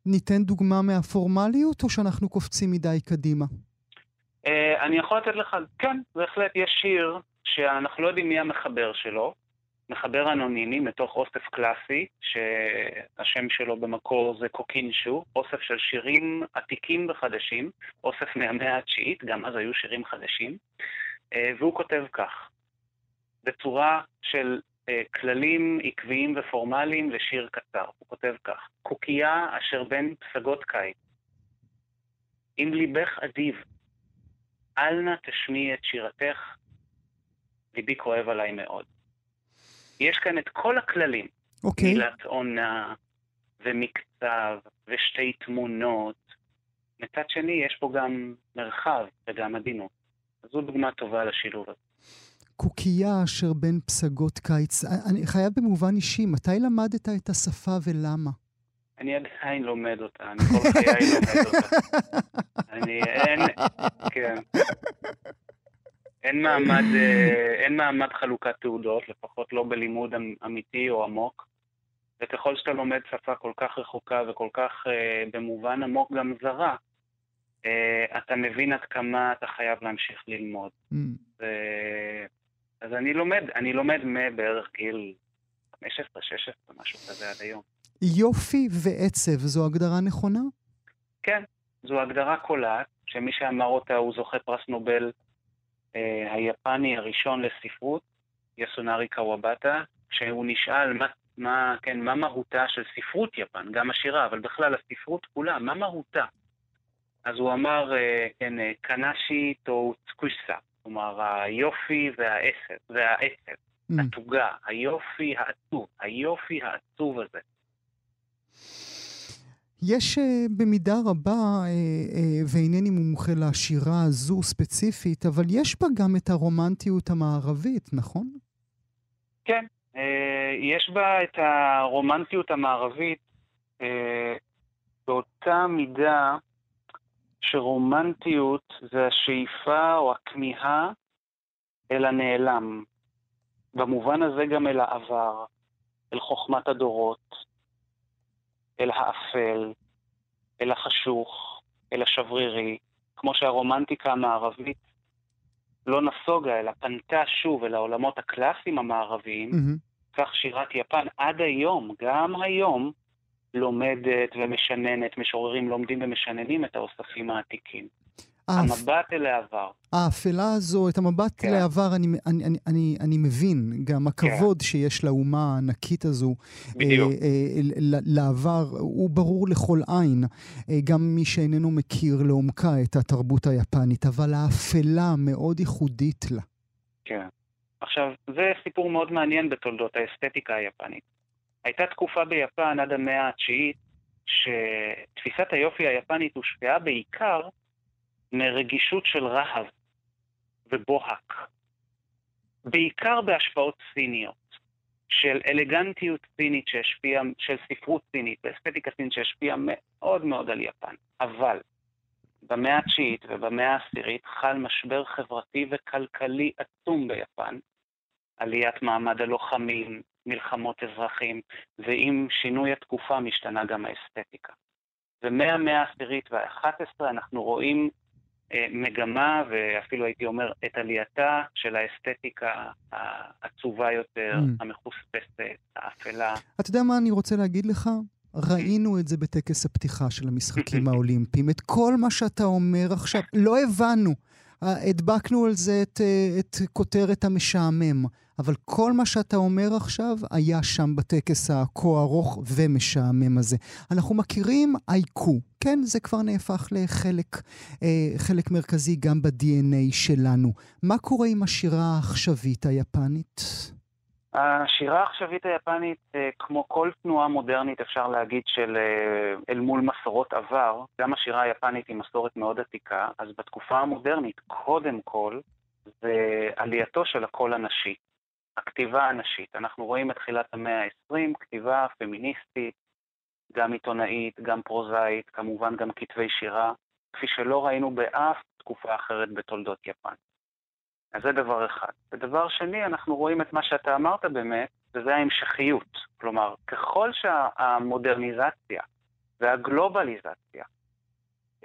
ניתן דוגמה מהפורמליות, או שאנחנו קופצים מדי קדימה? אה, אני יכול לתת לך, כן, בהחלט יש שיר שאנחנו לא יודעים מי המחבר שלו, מחבר אנונימי מתוך אוסף קלאסי, שהשם שלו במקור זה קוקינשו, אוסף של שירים עתיקים וחדשים, אוסף מהמאה התשיעית, גם אז היו שירים חדשים, אה, והוא כותב כך, בצורה של אה, כללים עקביים ופורמליים לשיר קצר. הוא כותב כך: קוקייה אשר בין פסגות קיץ, אם ליבך אדיב, אל נא תשמיעי את שירתך, ליבי כואב עליי מאוד. יש כאן את כל הכללים, אוקיי. מילת עונה, ומקצב, ושתי תמונות. מצד שני, יש פה גם מרחב וגם עדינות. זו דוגמה טובה לשילוב הזה. קוקייה אשר בין פסגות קיץ. אני חייב במובן אישי, מתי למדת את השפה ולמה? אני עדיין לומד אותה, אני כל חיי לומד אותה. אני, אין, כן. אין מעמד, אה, אין מעמד חלוקת תעודות, לפחות לא בלימוד אמ- אמיתי או עמוק. וככל שאתה לומד שפה כל כך רחוקה וכל כך אה, במובן עמוק גם זרה, אה, אתה מבין עד כמה אתה חייב להמשיך ללמוד. Mm, ו... אז אני לומד, אני לומד מבערך גיל 15-16, משהו כזה עד היום. יופי ועצב, זו הגדרה נכונה? כן, זו הגדרה קולעת, שמי שאמר אותה הוא זוכה פרס נובל היפני הראשון לספרות, יסונארי קוואבטה, כשהוא נשאל מה, מה, כן, מה מהותה של ספרות יפן, גם השירה, אבל בכלל הספרות כולה, מה מהותה? אז הוא אמר, אה, כן, אה, קנאשי טו צקוסה, כלומר היופי והעצב, והעצב, Mm, התוגה, היופי העצוב, היופי העצוב הזה. יש uh, במידה רבה, uh, uh, ואינני מומחה לשירה הזו ספציפית, אבל יש בה גם את הרומנטיות המערבית, נכון? כן, אה, יש בה את הרומנטיות המערבית אה, באותה מידה שרומנטיות זה השאיפה או הכמיהה אל הנעלם. במובן הזה גם אל העבר, אל חוכמת הדורות, אל האפל, אל החשוך, אל השברירי, כמו שהרומנטיקה המערבית לא נסוגה, אלא פנתה שוב אל העולמות הקלאסיים המערביים, מהמם. כך שירת יפן עד היום, גם היום, לומדת ומשננת, משוררים לומדים ומשננים את האוספים העתיקים. המבט אל העבר. האפלה הזו, את המבט כן. לעבר, אני, אני, אני, אני, אני מבין, גם הכבוד שיש לאומה הענקית הזו בדיוק. אה, אה, לעבר, הוא ברור לכל עין, אה, גם מי שאיננו מכיר לעומקה את התרבות היפנית, אבל האפלה מאוד ייחודית לה. כן. עכשיו, זה סיפור מאוד מעניין בתולדות האסתטיקה היפנית. הייתה תקופה ביפן עד המאה התשיעית, שתפיסת היופי היפנית הושפעה בעיקר מרגישות של רהב ובוהק. בעיקר בהשפעות סיניות, של אלגנטיות סינית שהשפיעה, של ספרות סינית ואסתטיקה סינית שהשפיעה מאוד מאוד על יפן. אבל במאה התשיעית ובמאה העשירית חל משבר חברתי וכלכלי עצום ביפן, עליית מעמד הלוחמים, מלחמות אזרחים, ועם שינוי התקופה משתנה גם האסתטיקה. ומהמאה העשירית והאחת עשרה אנחנו רואים מגמה, ואפילו הייתי אומר את עלייתה של האסתטיקה העצובה יותר, Mm. המחוספסת, האפלה. אתה יודע מה אני רוצה להגיד לך? ראינו את זה בטקס הפתיחה של המשחקים האולימפיים. את כל מה שאתה אומר עכשיו, לא הבנו. אה, הדבקנו על זה את, אה, את כותרת המשעמם, אבל כל מה שאתה אומר עכשיו היה שם בטקס הכה ארוך ומשעמם הזה. אנחנו מכירים אייקו, כן? זה כבר נהפך לחלק אה, חלק מרכזי גם ב-DNA שלנו. מה קורה עם השירה העכשווית היפנית? השירה העכשווית היפנית, אה, כמו כל תנועה מודרנית, אפשר להגיד, של אה, אל מול מסורות עבר, גם השירה היפנית היא מסורת מאוד עתיקה, אז בתקופה המודרנית, קודם כל, זה עלייתו של הקול הנשי, הכתיבה הנשית. אנחנו רואים את תחילת המאה ה-20, כתיבה פמיניסטית, גם עיתונאית, גם פרוזאית, כמובן גם כתבי שירה, כפי שלא ראינו באף תקופה אחרת בתולדות יפן. אז זה דבר אחד. ודבר שני, אנחנו רואים את מה שאתה אמרת באמת, וזה ההמשכיות. כלומר, ככל שהמודרניזציה והגלובליזציה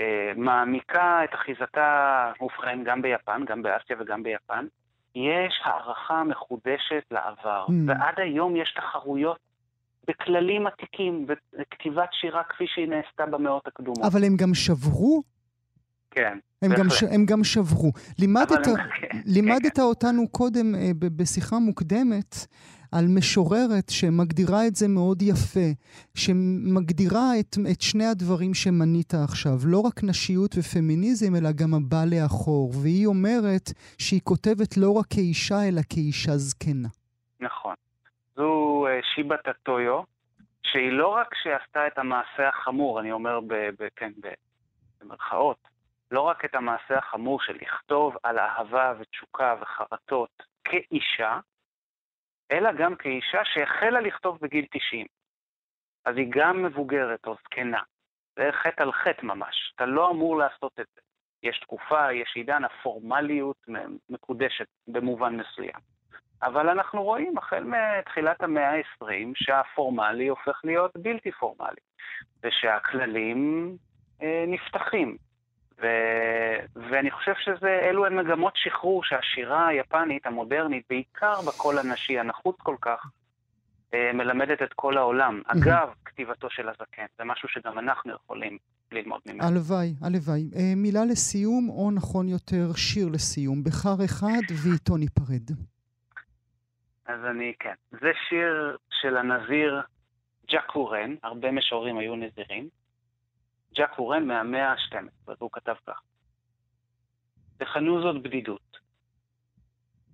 אה, מעמיקה את אחיזתה, ובכן, גם ביפן, גם באסיה וגם ביפן, יש הערכה מחודשת לעבר. Hmm. ועד היום יש תחרויות בכללים עתיקים, בכתיבת שירה כפי שהיא נעשתה במאות הקדומות. אבל הם גם שברו? כן, הם גם, ש... הם גם שברו. לימדת, הם- כן, לימדת אותנו קודם אה, בשיחה מוקדמת על משוררת שמגדירה את זה מאוד יפה, שמגדירה את, את שני הדברים שמנית עכשיו, לא רק נשיות ופמיניזם, אלא גם הבא לאחור. והיא אומרת שהיא כותבת לא רק כאישה, אלא כאישה זקנה. נכון. זו אה, שיבה טטויו, שהיא לא רק שעשתה את המעשה החמור, אני אומר ב, ב, כן, ב, במרכאות, לא רק את המעשה החמור של לכתוב על אהבה ותשוקה וחרטות כאישה, אלא גם כאישה שהחלה לכתוב בגיל 90. אז היא גם מבוגרת או זקנה. זה חטא על חטא ממש. אתה לא אמור לעשות את זה. יש תקופה, יש עידן, הפורמליות מקודשת במובן מסוים. אבל אנחנו רואים החל מתחילת המאה ה-20 שהפורמלי הופך להיות בלתי פורמלי, ושהכללים אה, נפתחים. ו... ואני חושב שאלו הן מגמות שחרור שהשירה היפנית המודרנית, בעיקר בקול הנשי הנחוץ כל כך, אה, מלמדת את כל העולם. אגב, כתיבתו של הזקן, זה משהו שגם אנחנו יכולים ללמוד ממנו. הלוואי, הלוואי. אה, מילה לסיום, או נכון יותר, שיר לסיום. בחר אחד ואיתו ניפרד. אז אני, כן. זה שיר של הנזיר ג'ק הורן, הרבה משוררים היו נזירים. ג'ק הורן מהמאה ה-12, והוא כתב כך: תכנו זאת בדידות.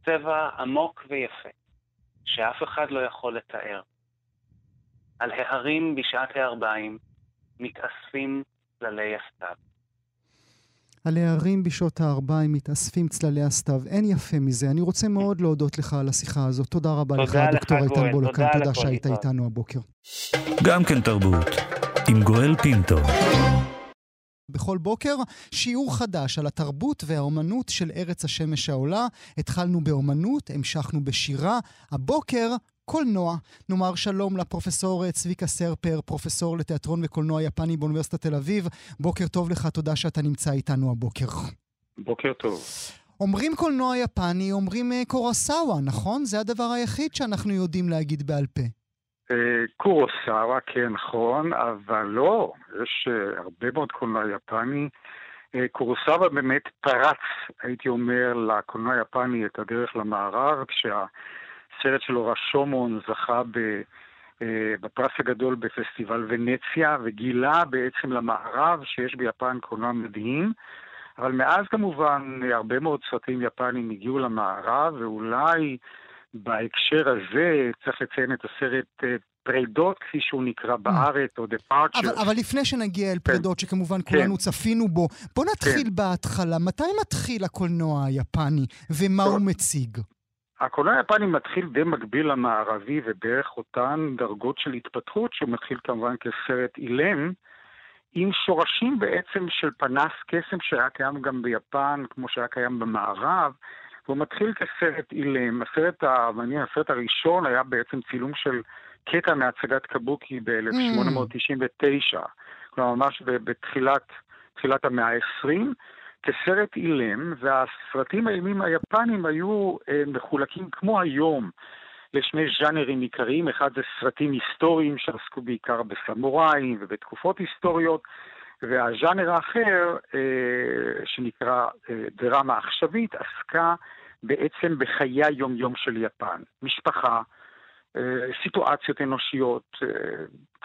צבע עמוק ויפה, שאף אחד לא יכול לתאר. על ההרים בשעת הערביים מתאספים צללי הסתיו. על ההרים בשעות הארבעים מתאספים צללי הסתיו. אין יפה מזה. אני רוצה מאוד להודות לך על השיחה הזאת. תודה רבה תודה לך, לך, דוקטור איתן. בולקן. תודה תודה שהיית. איתנו הבוקר. גם כן תרבות, עם גואל פינטו. בכל בוקר שיעור חדש על התרבות והאומנות של ארץ השמש העולה. התחלנו באומנות, המשכנו בשירה. הבוקר, קולנוע. נאמר שלום לפרופסור צביקה סרפר, פרופסור לתיאטרון וקולנוע יפני באוניברסיטת תל אביב. בוקר טוב לך, תודה שאתה נמצא איתנו הבוקר. בוקר טוב. אומרים קולנוע יפני, אומרים אה, קורסאווה, נכון? זה הדבר היחיד שאנחנו יודעים להגיד בעל פה. אה, קורוסאווה, כן, נכון, אבל לא, יש אה, הרבה מאוד קולנוע יפני. אה, קורוסאווה באמת פרץ, הייתי אומר, לקולנוע היפני את הדרך למערב, כשהסרט שלו רשומון זכה ב... בפרס הגדול בפסטיבל ונציה, וגילה בעצם למערב שיש ביפן קולנוע מדהים. אבל מאז כמובן הרבה מאוד סרטים יפנים הגיעו למערב, ואולי בהקשר הזה צריך לציין את הסרט אה, פרידות, כפי שהוא נקרא בארץ, או אבל, Departure. אבל לפני שנגיע אל פרידות, שכמובן כן. כולנו צפינו בו, בוא נתחיל בהתחלה. מתי מתחיל הקולנוע היפני, ומה טוב. הוא מציג? הקולנוע היפני מתחיל די מקביל למערבי, ובערך אותן דרגות של התפתחות, שהוא מתחיל כמובן כסרט אילם, עם שורשים בעצם של פנס קסם שהיה קיים גם ביפן, כמו שהיה קיים במערב, והוא מתחיל כסרט אילם. הסרט המעניין, הסרט הראשון היה בעצם צילום של קטע מהצגת קבוקי ב-1899, כלומר ממש בתחילת תחילת המאה ה-20, כסרט אילם, והסרטים האימים היפנים היו אה, מחולקים כמו היום לשני ז'אנרים עיקריים, אחד זה סרטים היסטוריים שעסקו בעיקר בסמוראים ובתקופות היסטוריות, והז'אנר האחר, אה, שנקרא אה, דרמה עכשווית, עסקה בעצם בחיי היום-יום של יפן. משפחה, אה, סיטואציות אנושיות,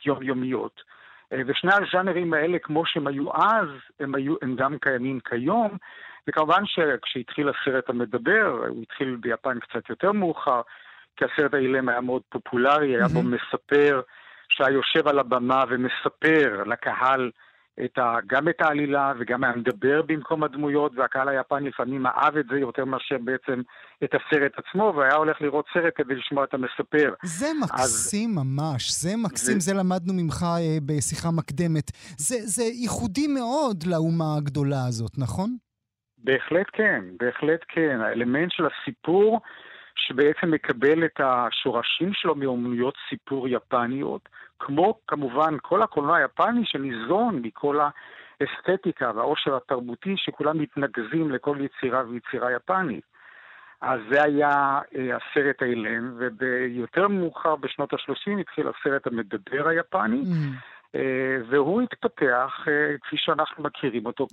יומיומיות. ושני הז'אנרים האלה, כמו שהם היו אז, הם, היו, הם גם קיימים כיום. וכמובן שכשהתחיל הסרט המדבר, הוא התחיל ביפן קצת יותר מאוחר, כי הסרט האילם היה מאוד פופולרי, היה בו מספר שהיה יושב על הבמה ומספר לקהל את ה, גם את העלילה וגם היה מדבר במקום הדמויות, והקהל היפני לפעמים אהב את זה יותר מאשר בעצם את הסרט עצמו, והיה הולך לראות סרט כדי לשמוע את המספר. זה מקסים אז... ממש, זה מקסים, זה... זה למדנו ממך אה, בשיחה מקדמת. זה, זה ייחודי מאוד לאומה הגדולה הזאת, נכון? בהחלט כן, בהחלט כן. האלמנט של הסיפור, שבעצם מקבל את השורשים שלו מאומנויות סיפור יפניות, כמו כמובן כל הקולנוע היפני שניזון מכל האסתטיקה והעושר התרבותי שכולם מתנקזים לכל יצירה ויצירה יפנית. אז זה היה אה, הסרט האילם, וביותר מאוחר בשנות ה-30 התחיל הסרט המדבר היפני, mm. אה, והוא התפתח אה, כפי שאנחנו מכירים אותו,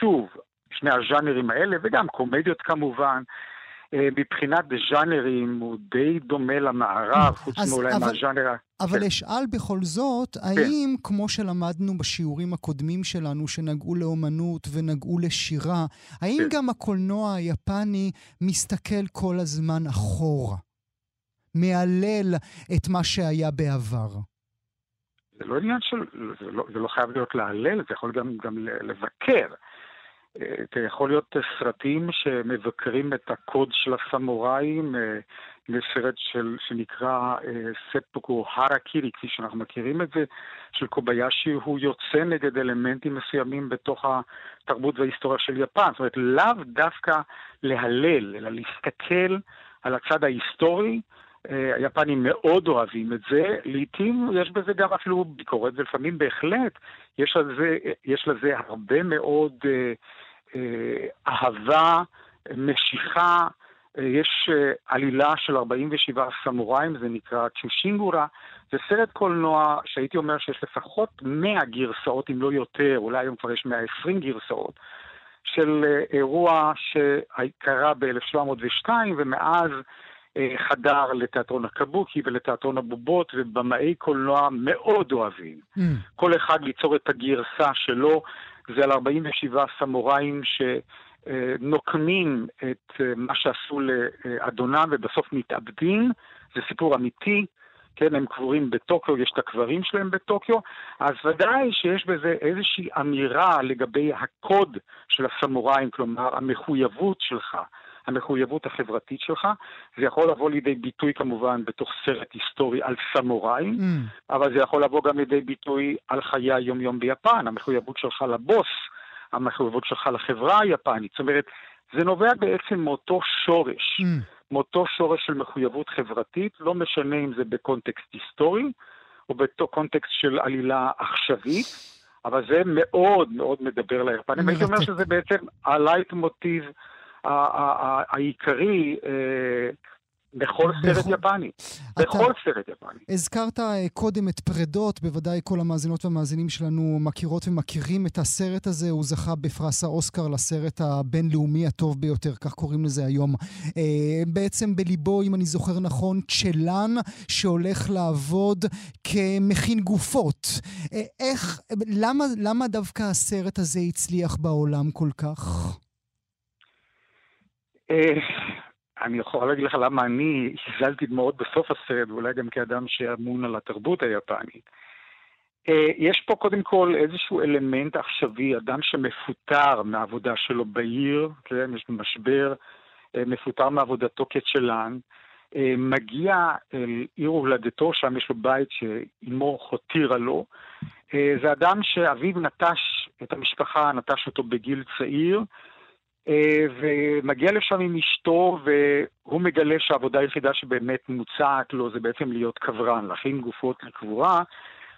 שוב, שני הז'אנרים האלה, וגם קומדיות כמובן. אה, מבחינת ז'אנרים הוא די דומה למערב, חוץ מאולי מהז'אנר... אבל כן. אשאל בכל זאת, כן. האם, כמו שלמדנו בשיעורים הקודמים שלנו, שנגעו לאומנות ונגעו לשירה, האם כן. גם הקולנוע היפני מסתכל כל הזמן אחורה? מהלל את מה שהיה בעבר? זה לא עניין של... זה לא, זה לא חייב להיות להלל, זה יכול גם, גם לבקר. זה יכול להיות סרטים שמבקרים את הקוד של הסמוראים, יש אה, של, שנקרא אה, ספוקו הראקירי, כפי שאנחנו מכירים את זה, של קוביישי, הוא יוצא נגד אלמנטים מסוימים בתוך התרבות וההיסטוריה של יפן. זאת אומרת, לאו דווקא להלל, אלא להסתכל על הצד ההיסטורי. אה, היפנים מאוד אוהבים את זה, לעתים יש בזה גם אפילו ביקורת, ולפעמים בהחלט יש לזה, יש לזה הרבה מאוד אה, אה, אהבה, משיכה, אה, יש אה, עלילה של 47 סמוראים, זה נקרא צ'ושינגורה. זה סרט קולנוע שהייתי אומר שיש לפחות 100 גרסאות, אם לא יותר, אולי היום כבר יש 120 גרסאות, של אירוע שקרה ב-1702, ומאז חדר לתיאטרון הקבוקי ולתיאטרון הבובות, ובמאי קולנוע מאוד אוהבים. Mm. כל אחד ליצור את הגרסה שלו. זה על 47 סמוראים שנוקמים את אה, מה שעשו לאדונם ובסוף מתאבדים. זה סיפור אמיתי. כן, הם קבורים בטוקיו, יש את הקברים שלהם בטוקיו, אז ודאי שיש בזה איזושהי אמירה לגבי הקוד של הסמוראים, כלומר המחויבות שלך המחויבות החברתית שלך. זה יכול לבוא לידי ביטוי כמובן בתוך סרט היסטורי על סמוראים, mm. אבל זה יכול לבוא גם לידי ביטוי על חיי היום-יום ביפן, המחויבות שלך לבוס, המחויבות שלך לחברה היפנית. זאת אומרת, זה נובע בעצם מאותו שורש, mm. מאותו שורש של מחויבות חברתית, לא משנה אם זה בקונטקסט היסטורי או בקונטקסט של עלילה עכשווית. אבל זה מאוד מאוד מדבר ליפנים. הייתי אומר שזה בעצם הלייטמוטיב העיקרי אה, בכל סרט יפני. בכל סרט יפני. הזכרת אה, קודם את פרידות, בוודאי כל המאזינות והמאזינים שלנו מכירות ומכירים את הסרט הזה. הוא זכה בפרס האוסקר לסרט הבינלאומי הטוב ביותר, כך קוראים לזה היום. אה, בעצם בליבו, אם אני זוכר נכון, צ'לן שהולך לעבוד כמכין גופות. איך, למה, למה דווקא הסרט הזה הצליח בעולם כל כך? אה, אני יכול להגיד לך למה אני הזלתי דמעות בסוף הסרט, ואולי גם כאדם שאמון על התרבות היפנית. אה, יש פה קודם כל איזשהו אלמנט עכשווי, אדם שמפוטר מהעבודה שלו בעיר, כן, יש משבר, אה, מפוטר מעבודתו כצ'לן, מגיע אל עיר הולדתו, שם יש לו בית שאימו הותירה לו. זה אדם שאביו נטש את המשפחה, נטש אותו בגיל צעיר, ומגיע לשם עם אשתו, והוא מגלה שהעבודה היחידה שבאמת מוצעת לו זה בעצם להיות קברן, להכין גופות לקבורה,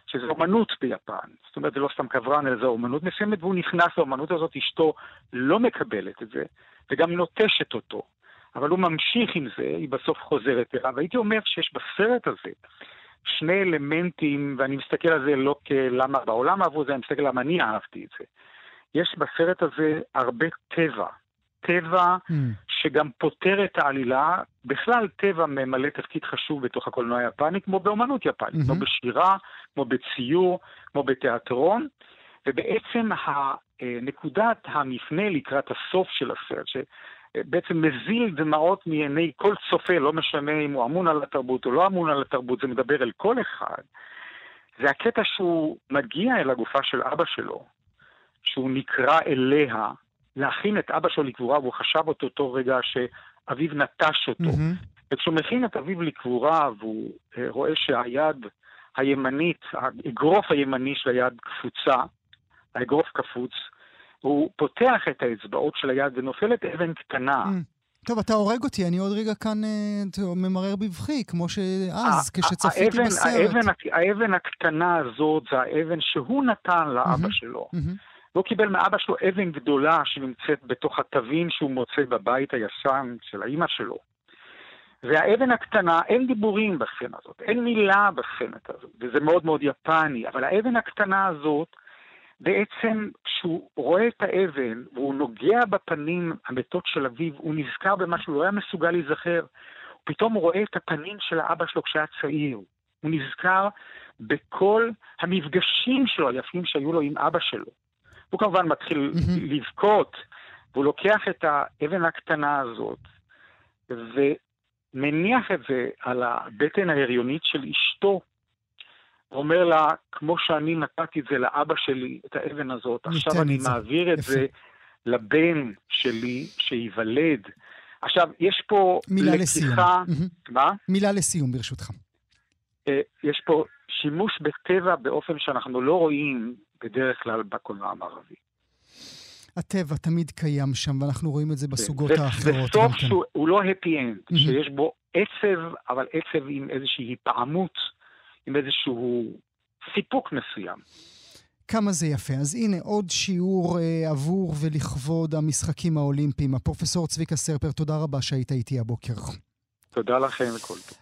שזה אומנות ביפן. זאת אומרת, זה לא סתם קברן, אלא זו אומנות מסוימת, והוא נכנס לאומנות הזאת, אשתו לא מקבלת את זה, וגם נוטשת אותו. אבל הוא ממשיך עם זה, היא בסוף חוזרת אליו. הייתי אומר שיש בסרט הזה שני אלמנטים, ואני מסתכל על זה לא כלמה בעולם אהבו זה, אני מסתכל למה אני אהבתי את זה. יש בסרט הזה הרבה טבע, טבע mm. שגם פותר את העלילה. בכלל, טבע ממלא תפקיד חשוב בתוך הקולנוע היפני, כמו באומנות יפנית, mm-hmm. כמו בשירה, כמו בציור, כמו בתיאטרון. ובעצם נקודת המפנה לקראת הסוף של הסרט, שבעצם מזיל דמעות מעיני כל צופה, לא משנה אם הוא אמון על התרבות או לא אמון על התרבות, זה מדבר אל כל אחד, זה הקטע שהוא מגיע אל הגופה של אבא שלו, שהוא נקרא אליה להכין את אבא שלו לקבורה, והוא חשב אותו אותו רגע שאביו נטש אותו. מהמם. וכשהוא מכין את אביו לקבורה, והוא אה, רואה שהיד הימנית, האגרוף הימני של היד קפוצה, האגרוף קפוץ, הוא פותח את האצבעות של היד ונופלת אבן קטנה. Mm. טוב, אתה הורג אותי, אני עוד רגע כאן אה, ממרר בבכי, כמו שאז, כשצפיתי האבן- בסרט. האבן, הק- האבן הקטנה הזאת זה האבן שהוא נתן לאבא מהמם. שלו. מהמם. לא קיבל מאבא שלו אבן גדולה שנמצאת בתוך התווים שהוא מוצא בבית הישן של האימא שלו. והאבן הקטנה, אין דיבורים בסצנה הזאת, אין מילה בסצנה הזאת, וזה מאוד מאוד יפני, אבל האבן הקטנה הזאת, בעצם כשהוא רואה את האבן והוא נוגע בפנים המתות של אביו, הוא נזכר במה שהוא לא היה מסוגל להיזכר. פתאום הוא רואה את הפנים של האבא שלו כשהיה צעיר. הוא נזכר בכל המפגשים שלו היפים שהיו לו עם אבא שלו. הוא כמובן מתחיל מהמם. לבכות, והוא לוקח את האבן הקטנה הזאת ומניח את זה על הבטן ההריונית של אשתו. אומר לה, כמו שאני נתתי את זה לאבא שלי, את האבן הזאת, עכשיו אני זה." מעביר את יפה. זה לבן שלי שייוולד. עכשיו, יש פה מילה לסיום. לקיחה... מהמם. מה? מילה לסיום, ברשותך. אה, יש פה שימוש בטבע באופן שאנחנו לא רואים בדרך כלל בקולנוע המערבי. הטבע תמיד קיים שם, ואנחנו רואים את זה בסוגות ו- האחרות. וסוף כן. שהוא הוא לא happy end. שיש בו עצב, אבל עצב עם איזושהי היפעמות, עם איזשהו סיפוק מסוים. כמה זה יפה. אז הנה עוד שיעור אה, עבור ולכבוד המשחקים האולימפיים. הפרופסור צביקה סרפר, תודה רבה שהיית איתי הבוקר. תודה לכם וכל טוב.